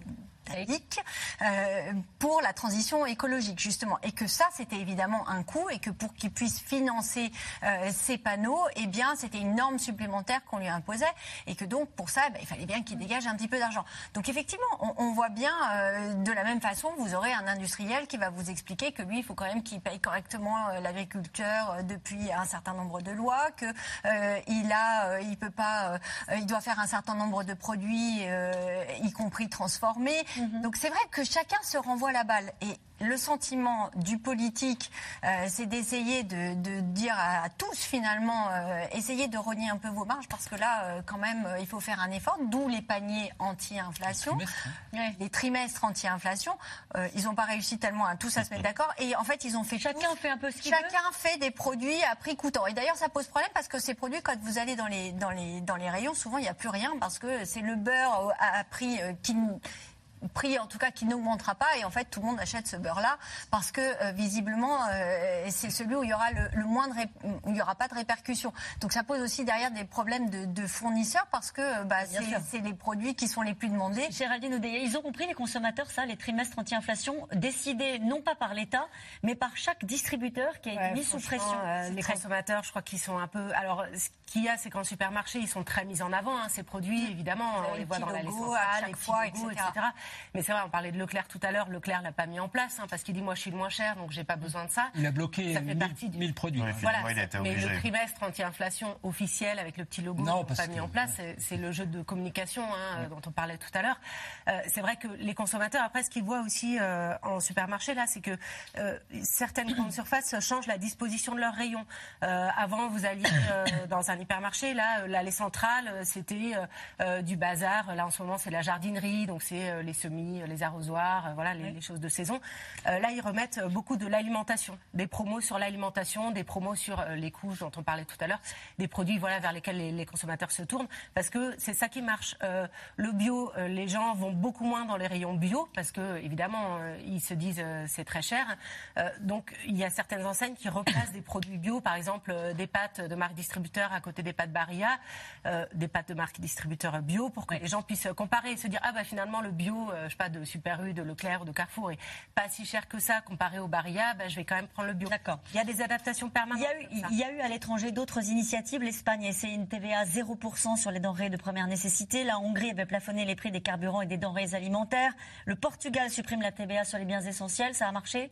euh, pour la transition écologique justement. Et que ça c'était évidemment un coût et que pour qu'il puisse financer euh, ces panneaux eh bien c'était une norme supplémentaire qu'on lui imposait et que donc pour ça eh ben, il fallait bien qu'il dégage un petit peu d'argent. Donc effectivement on, voit bien euh, de la même façon vous aurez un industriel qui va vous expliquer que lui il faut quand même qu'il paye correctement l'agriculteur depuis un certain nombre de lois que euh, il a il peut pas il doit faire un certain nombre de produits y compris transformés donc c'est vrai que chacun se renvoie la balle et le sentiment du politique, euh, c'est d'essayer de, de dire à, à tous finalement, euh, essayez de rogner un peu vos marges parce que là, euh, quand même, euh, il faut faire un effort. D'où les paniers anti-inflation, les trimestres anti-inflation. Euh, ils n'ont pas réussi tellement à tous à se mettre d'accord. Et en fait, ils ont fait chacun fait un peu ce qu'il chacun fait des produits à prix coûtant. Et d'ailleurs, ça pose problème parce que ces produits, quand vous allez dans les dans les dans les rayons, souvent il n'y a plus rien parce que c'est le beurre à, prix qui prix en tout cas qui n'augmentera pas et en fait tout le monde achète ce beurre là parce que euh, visiblement euh, c'est celui où il y aura le, le moins de ré- où il y aura pas de répercussions donc ça pose aussi derrière des problèmes de, de fournisseurs parce que euh, bah, c'est les produits qui sont les plus demandés Géraldine Odeya, ils ont compris les consommateurs ça, les trimestres anti-inflation décidés non pas par l'État, mais par chaque distributeur qui a été Ouais, mis sous pression. euh, les très- consommateurs, je crois qu'ils sont un peu. Alors, ce qu'il y a, c'est qu'en supermarché, ils sont très mis en avant. hein, ces produits, évidemment, Vous avez on les les voit dans la logos à chaque fois, logos, etc. Mais c'est vrai, on parlait de Leclerc tout à l'heure. Leclerc l'a pas mis en place hein, parce qu'il dit moi, je suis le moins cher, donc j'ai pas besoin de ça. Il a bloqué Ça fait 1000 partie du- 1000 produits. Voilà, mais le trimestre anti-inflation officiel avec le petit logo Non, pas mis que- en place, c'est- le jeu de communication hein, dont on parlait tout à l'heure. Euh, c'est vrai que les consommateurs, après, ce qu'ils voient aussi euh, en supermarché, là, c'est que euh, certaines grandes surfaces changent la disposition de leurs rayons. Euh, avant, vous alliez euh, dans un hypermarché, là, l'allée centrale, c'était du bazar. Là, en ce moment, c'est la jardinerie, donc c'est euh, les semis, euh, les arrosoirs, euh, voilà, les, les choses de saison. Euh, là, ils remettent beaucoup de l'alimentation, des promos sur l'alimentation, des promos sur les couches dont on parlait tout à l'heure, des produits voilà vers lesquels les, les consommateurs se tournent, parce que c'est ça qui marche. Le bio, les gens vont beaucoup moins dans les rayons bio, parce que évidemment, ils se disent c'est très cher. Donc, il y a certaines enseignes qui replacent des produits bio, par exemple des pâtes de marque distributeur à côté des pâtes Barilla, des pâtes de marque distributeur bio, pour que les gens puissent comparer et se dire ah bah finalement le bio, euh, je sais pas de Super U, de Leclerc ou de Carrefour est pas si cher que ça comparé au Barilla, bah, je vais quand même prendre le bio. D'accord. Il y a des adaptations permanentes. Il y, a eu, il y a eu à l'étranger d'autres initiatives. L'Espagne a essayé une TVA 0% sur les denrées de première nécessité. La Hongrie avait plafonné les prix des carburants et des denrées alimentaires. Le Portugal supprime la TVA sur les biens essentiels. Ça a marché?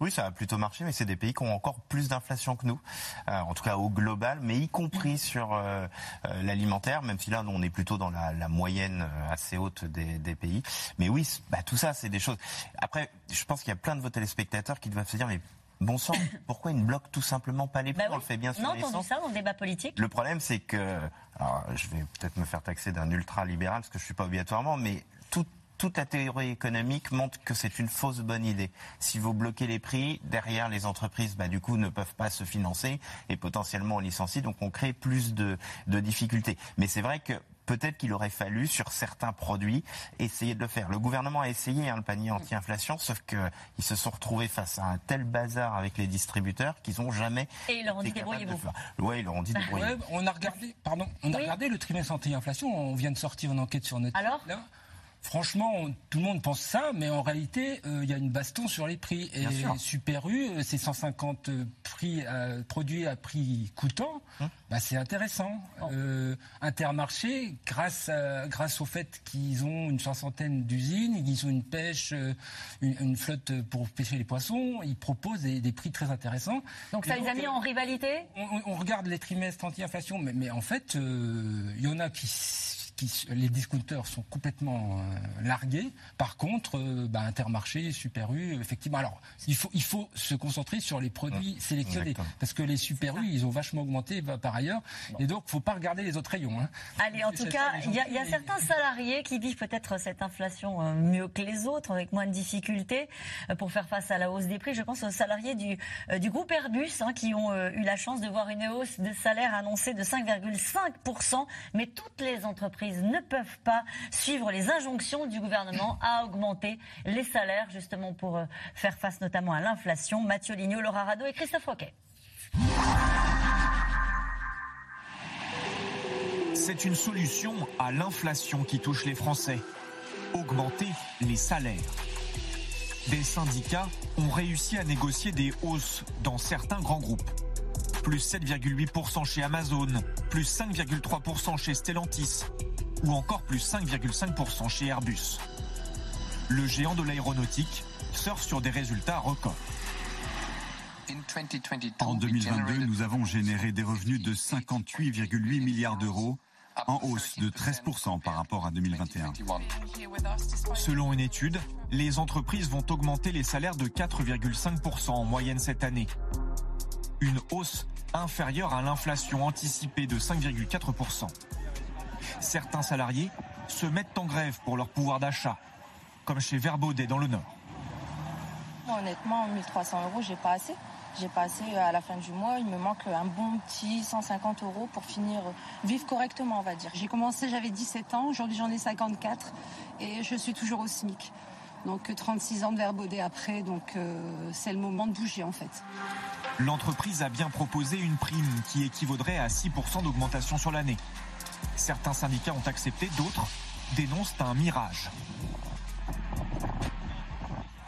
Oui, ça a plutôt marché, mais c'est des pays qui ont encore plus d'inflation que nous, euh, en tout cas au global, mais y compris sur euh, euh, l'alimentaire, même si là on est plutôt dans la, la moyenne assez haute des, des pays. Mais oui, bah, tout ça, c'est des choses. Après, je pense qu'il y a plein de vos téléspectateurs qui doivent se dire, mais bon sang, pourquoi ils ne bloquent tout simplement pas les prix? Bah On oui. le fait bien sur On a entendu ça dans le débat politique. Le problème, c'est que, alors, je vais peut-être me faire taxer d'un ultra-libéral, parce que je suis pas obligatoirement, mais toute la théorie économique montre que c'est une fausse bonne idée. Si vous bloquez les prix, derrière les entreprises, bah, du coup, ne peuvent pas se financer et potentiellement on licencie, donc on crée plus de, de difficultés. Mais c'est vrai que peut-être qu'il aurait fallu, sur certains produits, essayer de le faire. Le gouvernement a essayé hein, le panier anti-inflation, sauf qu'ils se sont retrouvés face à un tel bazar avec les distributeurs qu'ils n'ont jamais Et ils leur ont dit été capables de débrouillez-vous. faire. Ouais, ils leur ont dit débrouillez Ouais, on a regardé, pardon, on a regardé le trimestre anti-inflation. On vient de sortir une enquête sur notre. Alors là. Franchement, on- tout le monde pense ça, mais en réalité, euh, il y a une baston sur les prix. Et. Super U, euh, c'est 150 prix, euh, produits à prix coûtant. Hum. Bah, c'est intéressant. Euh, Intermarché, grâce, à- grâce au fait qu'ils ont une soixantaine d'usines, ils ont une pêche, une, une flotte pour pêcher les poissons, ils proposent des, des prix très intéressants. Donc ça les a mis en rivalité? on, on regarde les trimestres anti-inflation, mais, mais en fait, il y en a qui, qui, les discounters sont complètement euh, largués. Par contre, euh, bah, Intermarché, Super U, effectivement. Alors, il faut, il faut se concentrer sur les produits sélectionnés. Exactement. Parce que les Super U, ils ont vachement augmenté bah, par ailleurs. Et donc, faut pas regarder les autres rayons. hein. Allez, en tout cas, il y, a- il y certains salariés qui vivent peut-être cette inflation euh, mieux que les autres, avec moins de difficultés pour faire face à la hausse des prix. Je pense aux salariés du, du groupe Airbus hein, qui ont eu la chance de voir une hausse de salaire annoncée de 5,5%. Mais toutes les entreprises ne peuvent pas suivre les injonctions du gouvernement à augmenter les salaires, justement pour euh, faire face notamment à l'inflation. Mathieu Lignot, Laura Rado et Christophe Roquet. C'est une solution à l'inflation qui touche les Français. Augmenter les salaires. Des syndicats ont réussi à négocier des hausses dans certains grands groupes. Plus 7,8% chez Amazon, plus 5,3% chez Stellantis ou encore plus 5,5% chez Airbus. Le géant de l'aéronautique surfe sur des résultats records. En 2022, nous avons généré des revenus de 58,8 milliards d'euros, en hausse de 13% par rapport à 2021. Selon une étude, les entreprises vont augmenter les salaires de 4,5% en moyenne cette année. Une hausse inférieure à l'inflation anticipée de 5,4%. Certains salariés se mettent en grève pour leur pouvoir d'achat, comme chez Verbaudet dans le Nord. Honnêtement, 1300 euros, j'ai pas assez. J'ai pas assez à la fin du mois. Il me manque un bon petit 150 euros pour finir, vivre correctement, on va dire. J'ai commencé, j'avais 17 ans, aujourd'hui j'en ai 54 et je suis toujours au SMIC. Donc 36 ans de verbaudet après, donc euh, c'est le moment de bouger en fait. L'entreprise a bien proposé une prime qui équivaudrait à 6% d'augmentation sur l'année. Certains syndicats ont accepté, d'autres dénoncent un mirage.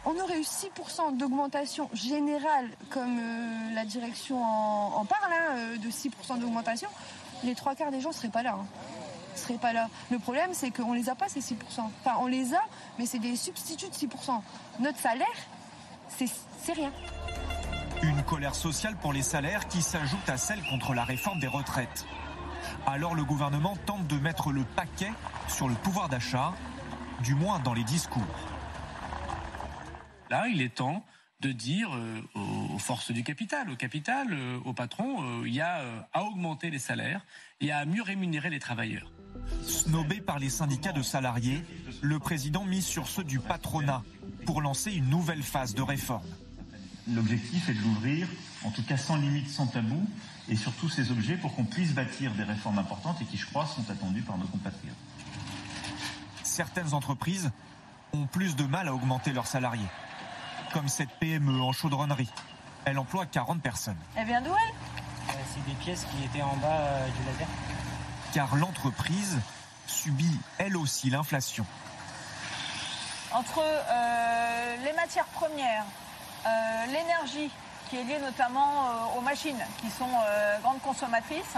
On aurait eu 6% d'augmentation générale, comme euh, la direction en, en parle, hein, euh, de 6% d'augmentation. Les trois quarts des gens ne seraient pas là. hein. Seraient pas là. Le problème, c'est qu'on les a pas, ces 6%. Enfin, on les a, mais c'est des substituts de 6%. Notre salaire, c'est c'est rien. Une colère sociale pour les salaires qui s'ajoute à celle contre la réforme des retraites. Alors le gouvernement tente de mettre le paquet sur le pouvoir d'achat, du moins dans les discours. Là, il est temps de dire euh, aux, forces du capital, au capital, euh, aux patrons, euh, il y a à augmenter les salaires, il y a à mieux rémunérer les travailleurs. Snobé par les syndicats de salariés, le président mise sur ceux du patronat pour lancer une nouvelle phase de réforme. L'objectif est de l'ouvrir, en tout cas sans limite, sans tabou, et sur tous ces objets pour qu'on puisse bâtir des réformes importantes et qui, je crois, sont attendues par nos compatriotes. Certaines entreprises ont plus de mal à augmenter leurs salariés. Comme cette PME en chaudronnerie. Elle emploie 40 personnes. Elle vient d'où elle? C'est des pièces qui étaient en bas euh, du laser. Car l'entreprise subit elle aussi l'inflation. Entre euh, les matières premières, euh, l'énergie qui est liée notamment euh, aux machines qui sont grandes consommatrices,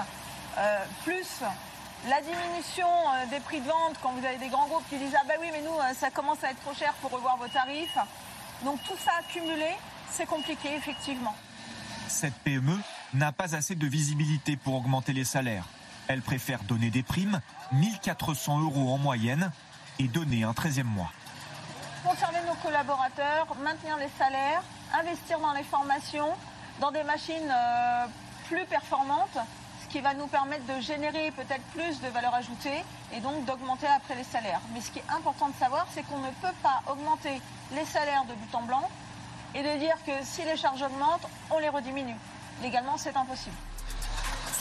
plus la diminution des prix de vente quand vous avez des grands groupes qui disent ah ben oui mais nous ça commence à être trop cher pour revoir vos tarifs. Donc tout ça accumulé, c'est compliqué effectivement. Cette PME n'a pas assez de visibilité pour augmenter les salaires. Elle préfère donner des primes, 1400 euros en moyenne, et donner un 13e mois. conserver nos collaborateurs, maintenir les salaires, investir dans les formations, dans des machines euh, plus performantes, ce qui va nous permettre de générer peut-être plus de valeur ajoutée et donc d'augmenter après les salaires. Mais ce qui est important de savoir, c'est qu'on ne peut pas augmenter les salaires de but en blanc et de dire que si les charges augmentent, on les rediminue. Légalement, c'est impossible.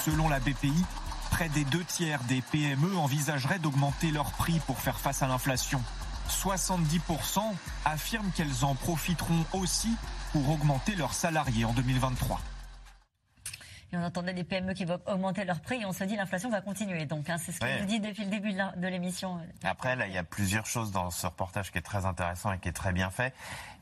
Selon la BPI, près des deux tiers des PME envisageraient d'augmenter leurs prix pour faire face à l'inflation. 70% affirment qu'elles en profiteront aussi pour augmenter leurs salariés en 2023. Et on entendait des PME qui vont augmenter leurs prix et on se dit l'inflation va continuer. Donc hein, c'est ce qu'on Ouais. nous dit depuis le début de l'émission. Après, là, il y a plusieurs choses dans ce reportage qui est très intéressant et qui est très bien fait.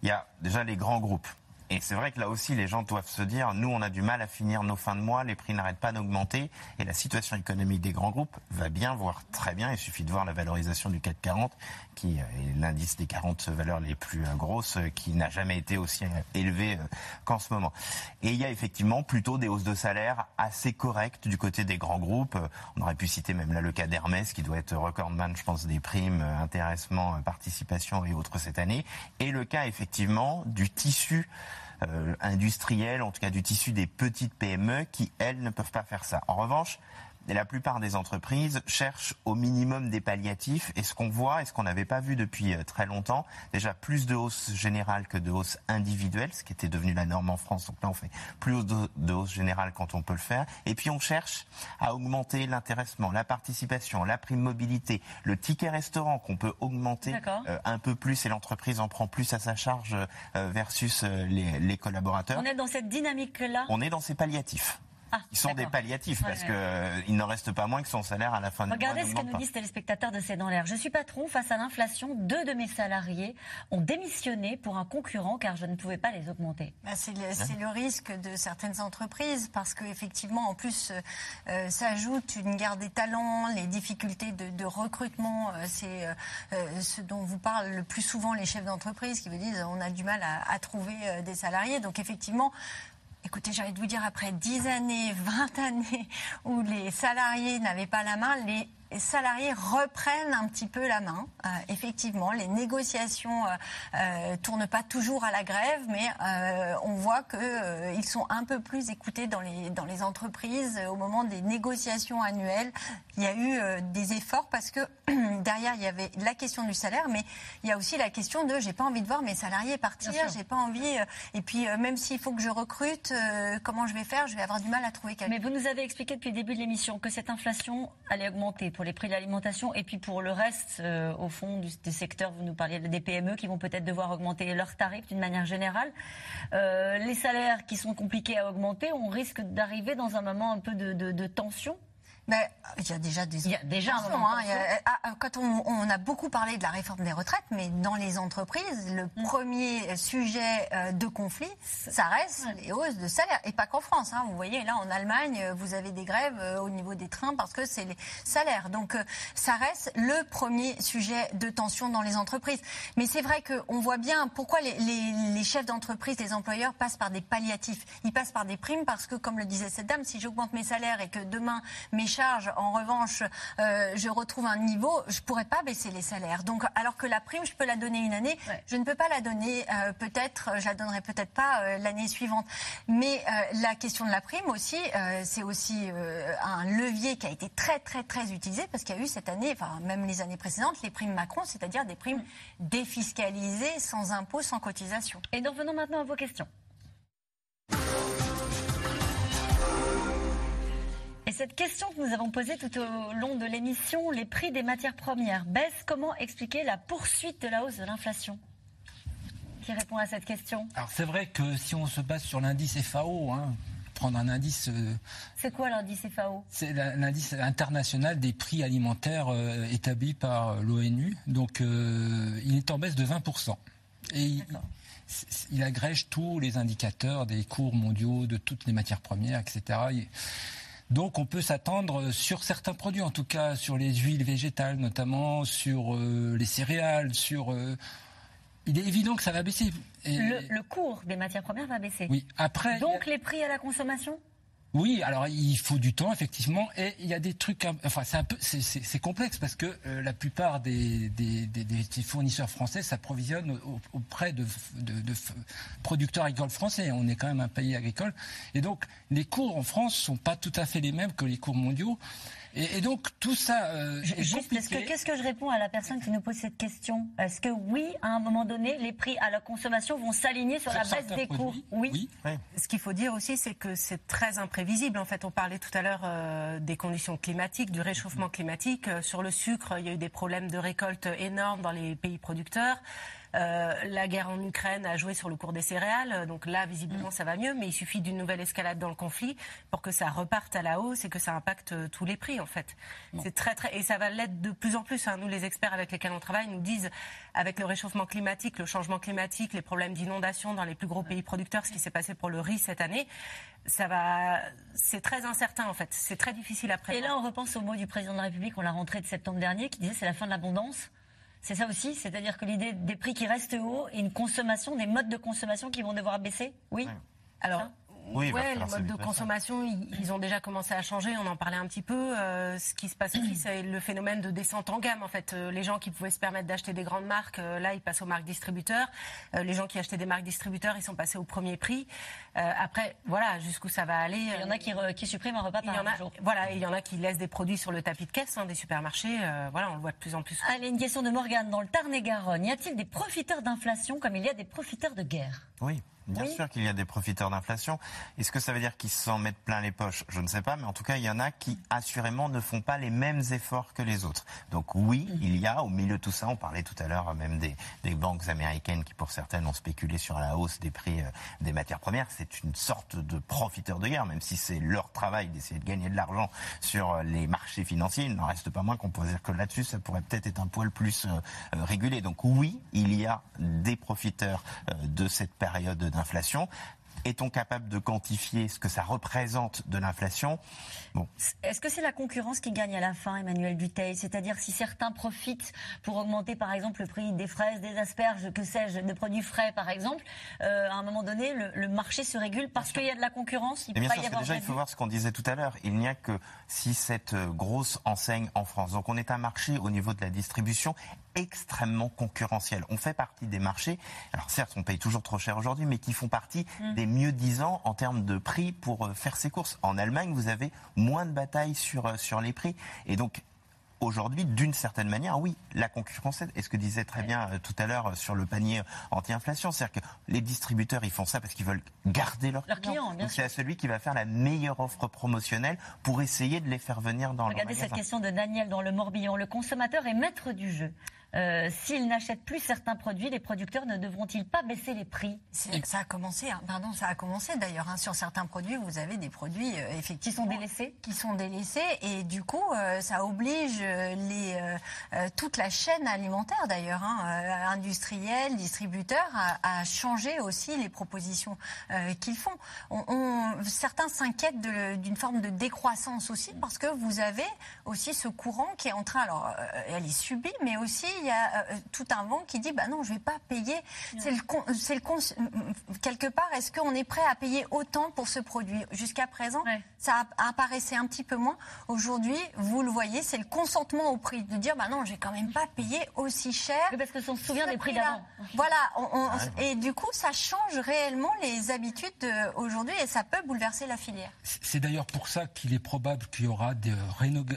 Il y a déjà les grands groupes. Et c'est vrai que là aussi, les gens doivent se dire, nous, on a du mal à finir nos fins de mois, les prix n'arrêtent pas d'augmenter, et la situation économique des grands groupes va bien, voire très bien. Il suffit de voir la valorisation du CAC 40, qui est l'indice des 40 valeurs les plus euh, grosses, euh, qui n'a jamais été aussi euh, élevé qu'en ce moment. Et il y a effectivement plutôt des hausses de salaire assez correctes du côté des grands groupes. On aurait pu citer même là le cas d'Hermès, qui doit être recordman, je pense, des primes, intéressement, participation et autres cette année. Et le cas effectivement du tissu euh, industriel, en tout cas du tissu des petites PME, qui, elles, ne peuvent pas faire ça. En revanche, la plupart des entreprises cherchent au minimum des palliatifs. Et ce qu'on voit, et ce qu'on n'avait pas vu depuis euh, très longtemps, déjà plus de hausse générale que de hausse individuelle, ce qui était devenu la norme en France. Donc là, on fait plus de, de hausse générale quand on peut le faire. Et puis, on cherche à augmenter l'intéressement, la participation, la prime mobilité, le ticket restaurant qu'on peut augmenter euh, un peu plus et l'entreprise en prend plus à sa charge euh, versus euh, les, les collaborateurs. On est dans cette dynamique-là? On est dans ces palliatifs. Ah, Ils sont des palliatifs Ouais, parce ouais. que euh, il n'en reste pas moins que son salaire à la fin du mois Regardez ce que nous pas. disent téléspectateurs de C'est dans l'air. Je suis patron face à l'inflation. Deux de mes salariés ont démissionné pour un concurrent car je ne pouvais pas les augmenter. Bah, c'est le, risque de certaines entreprises parce qu'effectivement, en plus, euh, euh, s'ajoute une guerre des talents, les difficultés de, de recrutement. euh, c'est ce dont vous parlent le plus souvent les chefs d'entreprise qui vous disent on a du mal à, à trouver euh, des salariés. Donc effectivement, Écoutez, j'ai envie de vous dire, après 10 années, 20 années où les salariés n'avaient pas la main, les salariés reprennent un petit peu la main. Euh, effectivement, les négociations euh, euh, tournent pas toujours à la grève, mais euh, on voit qu'ils sont un peu plus écoutés dans les, dans les entreprises. Au moment des négociations annuelles, il y a eu des efforts parce que derrière, il y avait la question du salaire, mais il y a aussi la question de j'ai pas envie de voir mes salariés partir, j'ai pas envie. et puis, même s'il faut que je recrute, comment je vais faire? Je vais avoir du mal à trouver quelqu'un. Mais vous nous avez expliqué depuis le début de l'émission que cette inflation allait augmenter pour les prix de l'alimentation et puis pour le reste, euh, au fond, du, des secteurs, vous nous parliez des PME qui vont peut-être devoir augmenter leurs tarifs d'une manière générale. Euh, les salaires qui sont compliqués à augmenter, on risque d'arriver dans un moment un peu de, tension. Mais il y a déjà des Il y a déjà hein. Il y a- tension. ah, quand on, on a beaucoup parlé de la réforme des retraites, mais dans les entreprises, le Mm. premier sujet euh, de conflit, ça reste les hausses de salaire. Et pas qu'en France. hein. Vous voyez, là, en Allemagne, euh, vous avez des grèves euh, au niveau des trains parce que c'est les salaires. Donc, euh, ça reste le premier sujet de tension dans les entreprises. Mais c'est vrai qu'on voit bien pourquoi les, les- les chefs d'entreprise, les employeurs passent par des palliatifs. Ils passent par des primes parce que, comme le disait cette dame, si j'augmente mes salaires et que demain mes charges, en revanche, euh, je retrouve un niveau, je pourrais pas baisser les salaires. Donc, alors que la prime, je peux la donner une année, je ne peux pas la donner euh, peut-être, je la donnerai peut-être pas euh, l'année suivante. Mais euh, la question de la prime aussi, c'est aussi un levier qui a été très très très utilisé parce qu'il y a eu cette année, enfin même les années précédentes, les primes Macron, c'est-à-dire des primes défiscalisées, sans impôt, sans cotisation. Et nous revenons maintenant à vos questions. Et cette question que nous avons posée tout au long de l'émission, les prix des matières premières baissent. Comment expliquer la poursuite de la hausse de l'inflation? Qui répond à cette question? Alors c'est vrai que si on se base sur l'indice FAO, hein, prendre un indice, euh, C'est quoi l'indice FAO c'est l'indice international des prix alimentaires euh, établi par euh, l'ONU. Donc euh, il est en baisse de 20%. Et il, agrège tous les indicateurs des cours mondiaux de toutes les matières premières, etc. Il- donc on peut s'attendre sur certains produits, en tout cas sur les huiles végétales notamment, sur euh, les céréales, sur... euh, il est évident que ça va baisser. Et- le, le cours des matières premières va baisser. Oui, après... Donc les prix à la consommation? Oui, alors il faut du temps effectivement, et il y a des trucs, enfin c'est un peu, c'est- complexe parce que euh, la plupart des, des- des- des fournisseurs français s'approvisionnent au- auprès de, de- de producteurs agricoles français. On est quand même un pays agricole, et donc les cours en France sont pas tout à fait les mêmes que les cours mondiaux, et, et donc tout ça euh, est Juste, est-ce que- compliqué. qu'est-ce que je réponds à la personne qui nous pose cette question? Est-ce que oui, à un moment donné, les prix à la consommation vont s'aligner sur, Sur la baisse des cours produits, Oui. Ce qu'il faut dire aussi, c'est que c'est très imprévisible. En fait, on parlait tout à l'heure euh, des conditions climatiques, du réchauffement climatique. Euh, sur le sucre, il y a eu des problèmes de récolte énormes dans les pays producteurs. Euh, la guerre en Ukraine a joué sur le cours des céréales, donc là, visiblement, ça va mieux, mais il suffit d'une nouvelle escalade dans le conflit pour que ça reparte à la hausse et que ça impacte euh, tous les prix, en fait. C'est très, très, et ça va l'être de plus en plus. hein. Nous, les experts avec lesquels on travaille, nous disent, avec le réchauffement climatique, le changement climatique, les problèmes d'inondation dans les plus gros pays producteurs, ce qui s'est passé pour le riz cette année, ça va, c'est très incertain, en fait. C'est très difficile à Et prévoir. là, on repense au mot du président de la République, on l'a rentré de septembre dernier, qui disait c'est la fin de l'abondance. C'est ça aussi, c'est-à-dire que l'idée des prix qui restent hauts et une consommation, des modes de consommation qui vont devoir baisser. Oui. Alors, Oui, ouais, les modes de consommation, ils, ils ont déjà commencé à changer. On en parlait un petit peu. Euh, ce qui se passe aussi, c'est le phénomène de descente en gamme. En fait, Euh, les gens qui pouvaient se permettre d'acheter des grandes marques, euh, là, ils passent aux marques distributeurs. Euh, les gens qui achetaient des marques distributeurs, ils sont passés au premier prix. Euh, après, voilà, jusqu'où ça va aller. Il y en a qui, re- qui suppriment un repas Il y par en a, jour. voilà, et il y en a qui laissent des produits sur le tapis de caisse hein, des supermarchés. Euh, voilà, on le voit de plus en plus. Allez, une question de Morgane. Dans le Tarn-et-Garonne, y a-t-il des profiteurs d'inflation comme il y a des profiteurs de guerre? Oui, bien sûr qu'il y a des profiteurs d'inflation. Est-ce que ça veut dire qu'ils s'en mettent plein les poches? Je ne sais pas, mais en tout cas, il y en a qui assurément ne font pas les mêmes efforts que les autres. Donc oui, il y a au milieu de tout ça, on parlait tout à l'heure même des, des banques américaines qui pour certaines ont spéculé sur la hausse des prix euh, des matières premières. C'est une sorte de profiteur de guerre, même si c'est leur travail d'essayer de gagner de l'argent sur euh, les marchés financiers. Il n'en reste pas moins qu'on peut dire que là-dessus, ça pourrait peut-être être un poil plus euh, euh, régulé. Donc oui, il y a des profiteurs euh, de cette période d'inflation. Est-on capable de quantifier ce que ça représente de l'inflation? Bon, Est-ce que c'est la concurrence qui gagne à la fin, Emmanuel Duteil C'est-à-dire si certains profitent pour augmenter, par exemple, le prix des fraises, des asperges, que sais-je, de produits frais, par exemple, euh, à un moment donné, le, le marché se régule parce qu'il y a de la concurrence? Il Et peut bien pas sûr, y avoir déjà, il faut voir ce qu'on disait tout à l'heure. Il n'y a que si cette euh, grosse enseigne en France. Donc, on est un marché au niveau de la distribution extrêmement concurrentiel. On fait partie des marchés, alors certes, on paye toujours trop cher aujourd'hui, mais qui font partie Mm. des mieux disants en termes de prix pour euh, faire ses courses. En Allemagne, vous avez moins de batailles sur, euh, sur les prix. Et donc, Aujourd'hui, d'une certaine manière, oui, la concurrence. Et ce que disait très bien euh, tout à l'heure sur le panier anti-inflation, c'est-à-dire que les distributeurs, ils font ça parce qu'ils veulent garder leurs Leurs clients, Donc c'est à celui qui va faire la meilleure offre promotionnelle pour essayer de les faire venir dans le Regardez cette magasin. question de Daniel dans le Morbihan. Le consommateur est maître du jeu. Euh, S'il n'achète plus certains produits, les producteurs ne devront-ils pas baisser les prix? Ça a commencé, hein, pardon, ça a commencé d'ailleurs. hein. Sur certains produits, vous avez des produits euh, effectivement Qui sont délaissés qui sont délaissés et du coup, euh, ça oblige euh, les toute la chaîne alimentaire d'ailleurs, hein, industriels, distributeurs, à, à changer aussi les propositions qu'ils font. On, on- certains s'inquiètent d'une forme de décroissance aussi parce que vous avez aussi ce courant qui est en train, alors elle est subie, mais aussi il y a euh, tout un vent qui dit bah non, je vais pas payer. C'est le, con- quelque part, est-ce qu'on est prêt à payer autant pour ce produit? Jusqu'à présent, ça apparaissait un petit peu moins. Aujourd'hui, vous le voyez, c'est le consentement au prix de dire bah non, j'ai quand même pas payé aussi cher. parce que on se souvient des prix d'avant. Voilà, on- on- Ah ouais. et du coup, ça change réellement les habitudes de- aujourd'hui et ça peut bouleverser la filière. C'est d'ailleurs pour ça qu'il est probable qu'il y aura des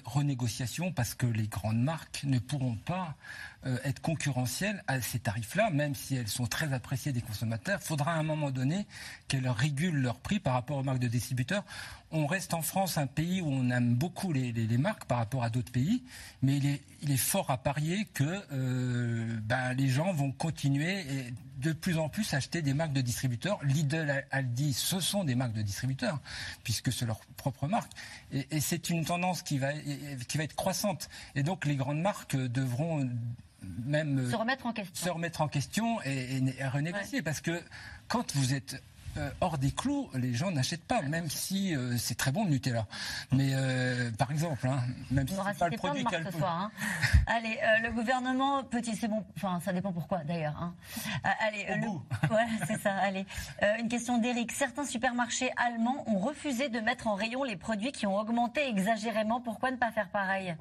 renégociations parce que les grandes marques ne pourront pas euh, être concurrentielles à ces tarifs-là, même si elles sont très appréciées des consommateurs. Il faudra à un moment donné qu'elles régulent leurs prix par rapport aux marques de distributeurs. On reste en France un pays où on aime beaucoup les, les- les marques par rapport à d'autres pays, mais il est, il est fort à parier que euh, ben, les gens vont continuer et de plus en plus acheter des marques de distributeurs. Lidl, Aldi, ce sont des marques de distributeurs, puisque c'est leur propre marque. Et, et c'est une tendance qui va, qui va être croissante. Et donc les grandes marques devront même Se remettre en question. se remettre en question et, et- et renégocier. Parce que quand vous êtes euh, hors des clous, les gens n'achètent pas, même si euh, c'est très bon le Nutella. Mais euh, par exemple, hein, même si c'est pas le produit marques qui a le ce plus- soir. hein. Allez, le gouvernement peut-il, c'est bon, enfin ça dépend pourquoi d'ailleurs. hein. Allez, le- ouais, c'est ça. Allez, une question d'Éric. Certains supermarchés allemands ont refusé de mettre en rayon les produits qui ont augmenté exagérément. Pourquoi ne pas faire pareil?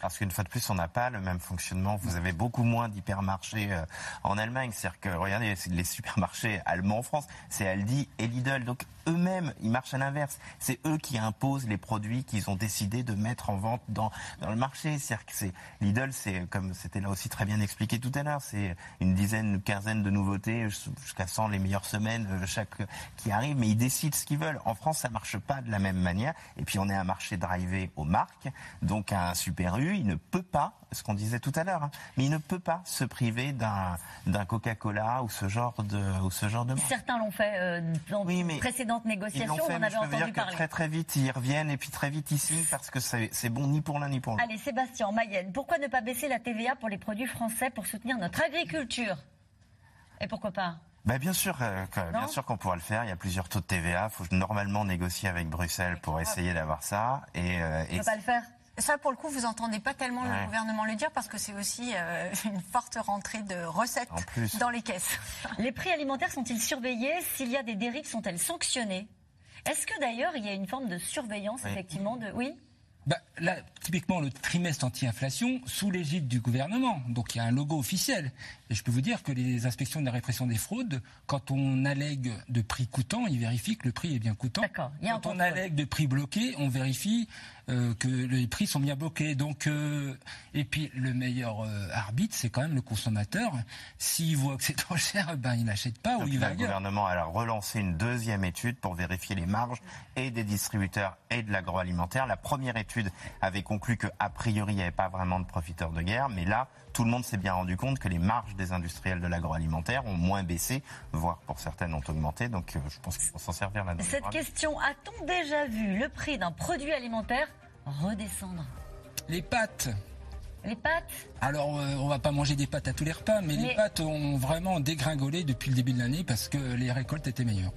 Parce qu'une fois de plus, on n'a pas le même fonctionnement. Vous avez beaucoup moins d'hypermarchés euh, en Allemagne. C'est-à-dire que, regardez, les supermarchés allemands en France, c'est Aldi et Lidl. Donc, eux-mêmes, ils marchent à l'inverse. C'est eux qui imposent les produits qu'ils ont décidé de mettre en vente dans, dans le marché. C'est, Lidl, c'est, comme c'était là aussi très bien expliqué tout à l'heure, c'est une dizaine, une quinzaine de nouveautés, jusqu'à 100 les meilleures semaines, euh, chaque, qui arrivent, mais ils décident ce qu'ils veulent. En France, ça marche pas de la même manière. Et puis, on est un marché drivé aux marques, donc un super U. il ne peut pas, ce qu'on disait tout à l'heure, hein, mais il ne peut pas se priver d'un d'un Coca-Cola ou ce genre de ou ce genre de. Certains l'ont fait euh, dans de précédentes négociations. Fait, on en avait entendu dire parler. Que très très vite ils reviennent et puis très vite ils signent parce que c'est bon ni pour l'un ni pour l'autre. Allez, Sébastien, Mayenne, pourquoi ne pas baisser la TVA pour les produits français pour soutenir notre agriculture? Et pourquoi pas? Bah bien sûr, euh, bien sûr qu'on pourra le faire. Il y a plusieurs taux de TVA. Il faut normalement négocier avec Bruxelles pour essayer d'avoir ça. Et, euh, et... peut pas le faire? Ça, pour le coup, vous entendez pas tellement le gouvernement le dire parce que c'est aussi euh, une forte rentrée de recettes dans les caisses. Les prix alimentaires sont-ils surveillés? S'il y a des dérives, sont-elles sanctionnées? Est-ce que d'ailleurs il y a une forme de surveillance effectivement de oui? Bah, là, typiquement, le trimestre anti-inflation sous l'égide du gouvernement. Donc il y a un logo officiel. Et je peux vous dire que les inspections de la répression des fraudes, quand on allègue de prix coûtant, ils vérifient que le prix est bien coûtant. Quand on allègue de prix bloqués, on vérifie euh, que les prix sont bien bloqués. Donc, euh, et puis le meilleur euh, arbitre, c'est quand même le consommateur. S'il voit que c'est trop cher, ben il n'achète pas ou il va Le gouvernement a relancé une deuxième étude pour vérifier les marges et des distributeurs et de l'agroalimentaire. La première étude avait conclu qu'a priori il n'y avait pas vraiment de profiteurs de guerre, mais là tout le monde s'est bien rendu compte que les marges des industriels de l'agroalimentaire ont moins baissé, voire pour certaines ont augmenté. Donc euh, je pense qu'il faut s'en servir là-dedans. Cette question, a-t-on déjà vu le prix d'un produit alimentaire redescendre? Les pâtes. Les pâtes? Alors, euh, on va pas manger des pâtes à tous les repas, mais, mais... les pâtes ont vraiment dégringolé depuis le début de l'année parce que les récoltes étaient meilleures.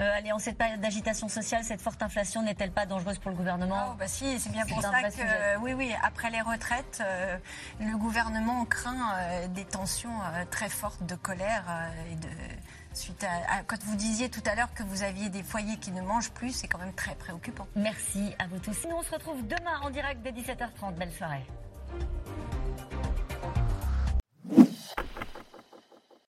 Euh, allez, en cette période d'agitation sociale, cette forte inflation n'est-elle pas dangereuse pour le gouvernement? Oh, bah si, c'est bien pour ça que, oui, oui, après les retraites, euh, le gouvernement craint euh, des tensions très fortes de colère et de suite à, quand vous disiez tout à l'heure que vous aviez des foyers qui ne mangent plus, c'est quand même très préoccupant. Merci à vous tous. Nous, on se retrouve demain en direct dès 17h30. Belle soirée.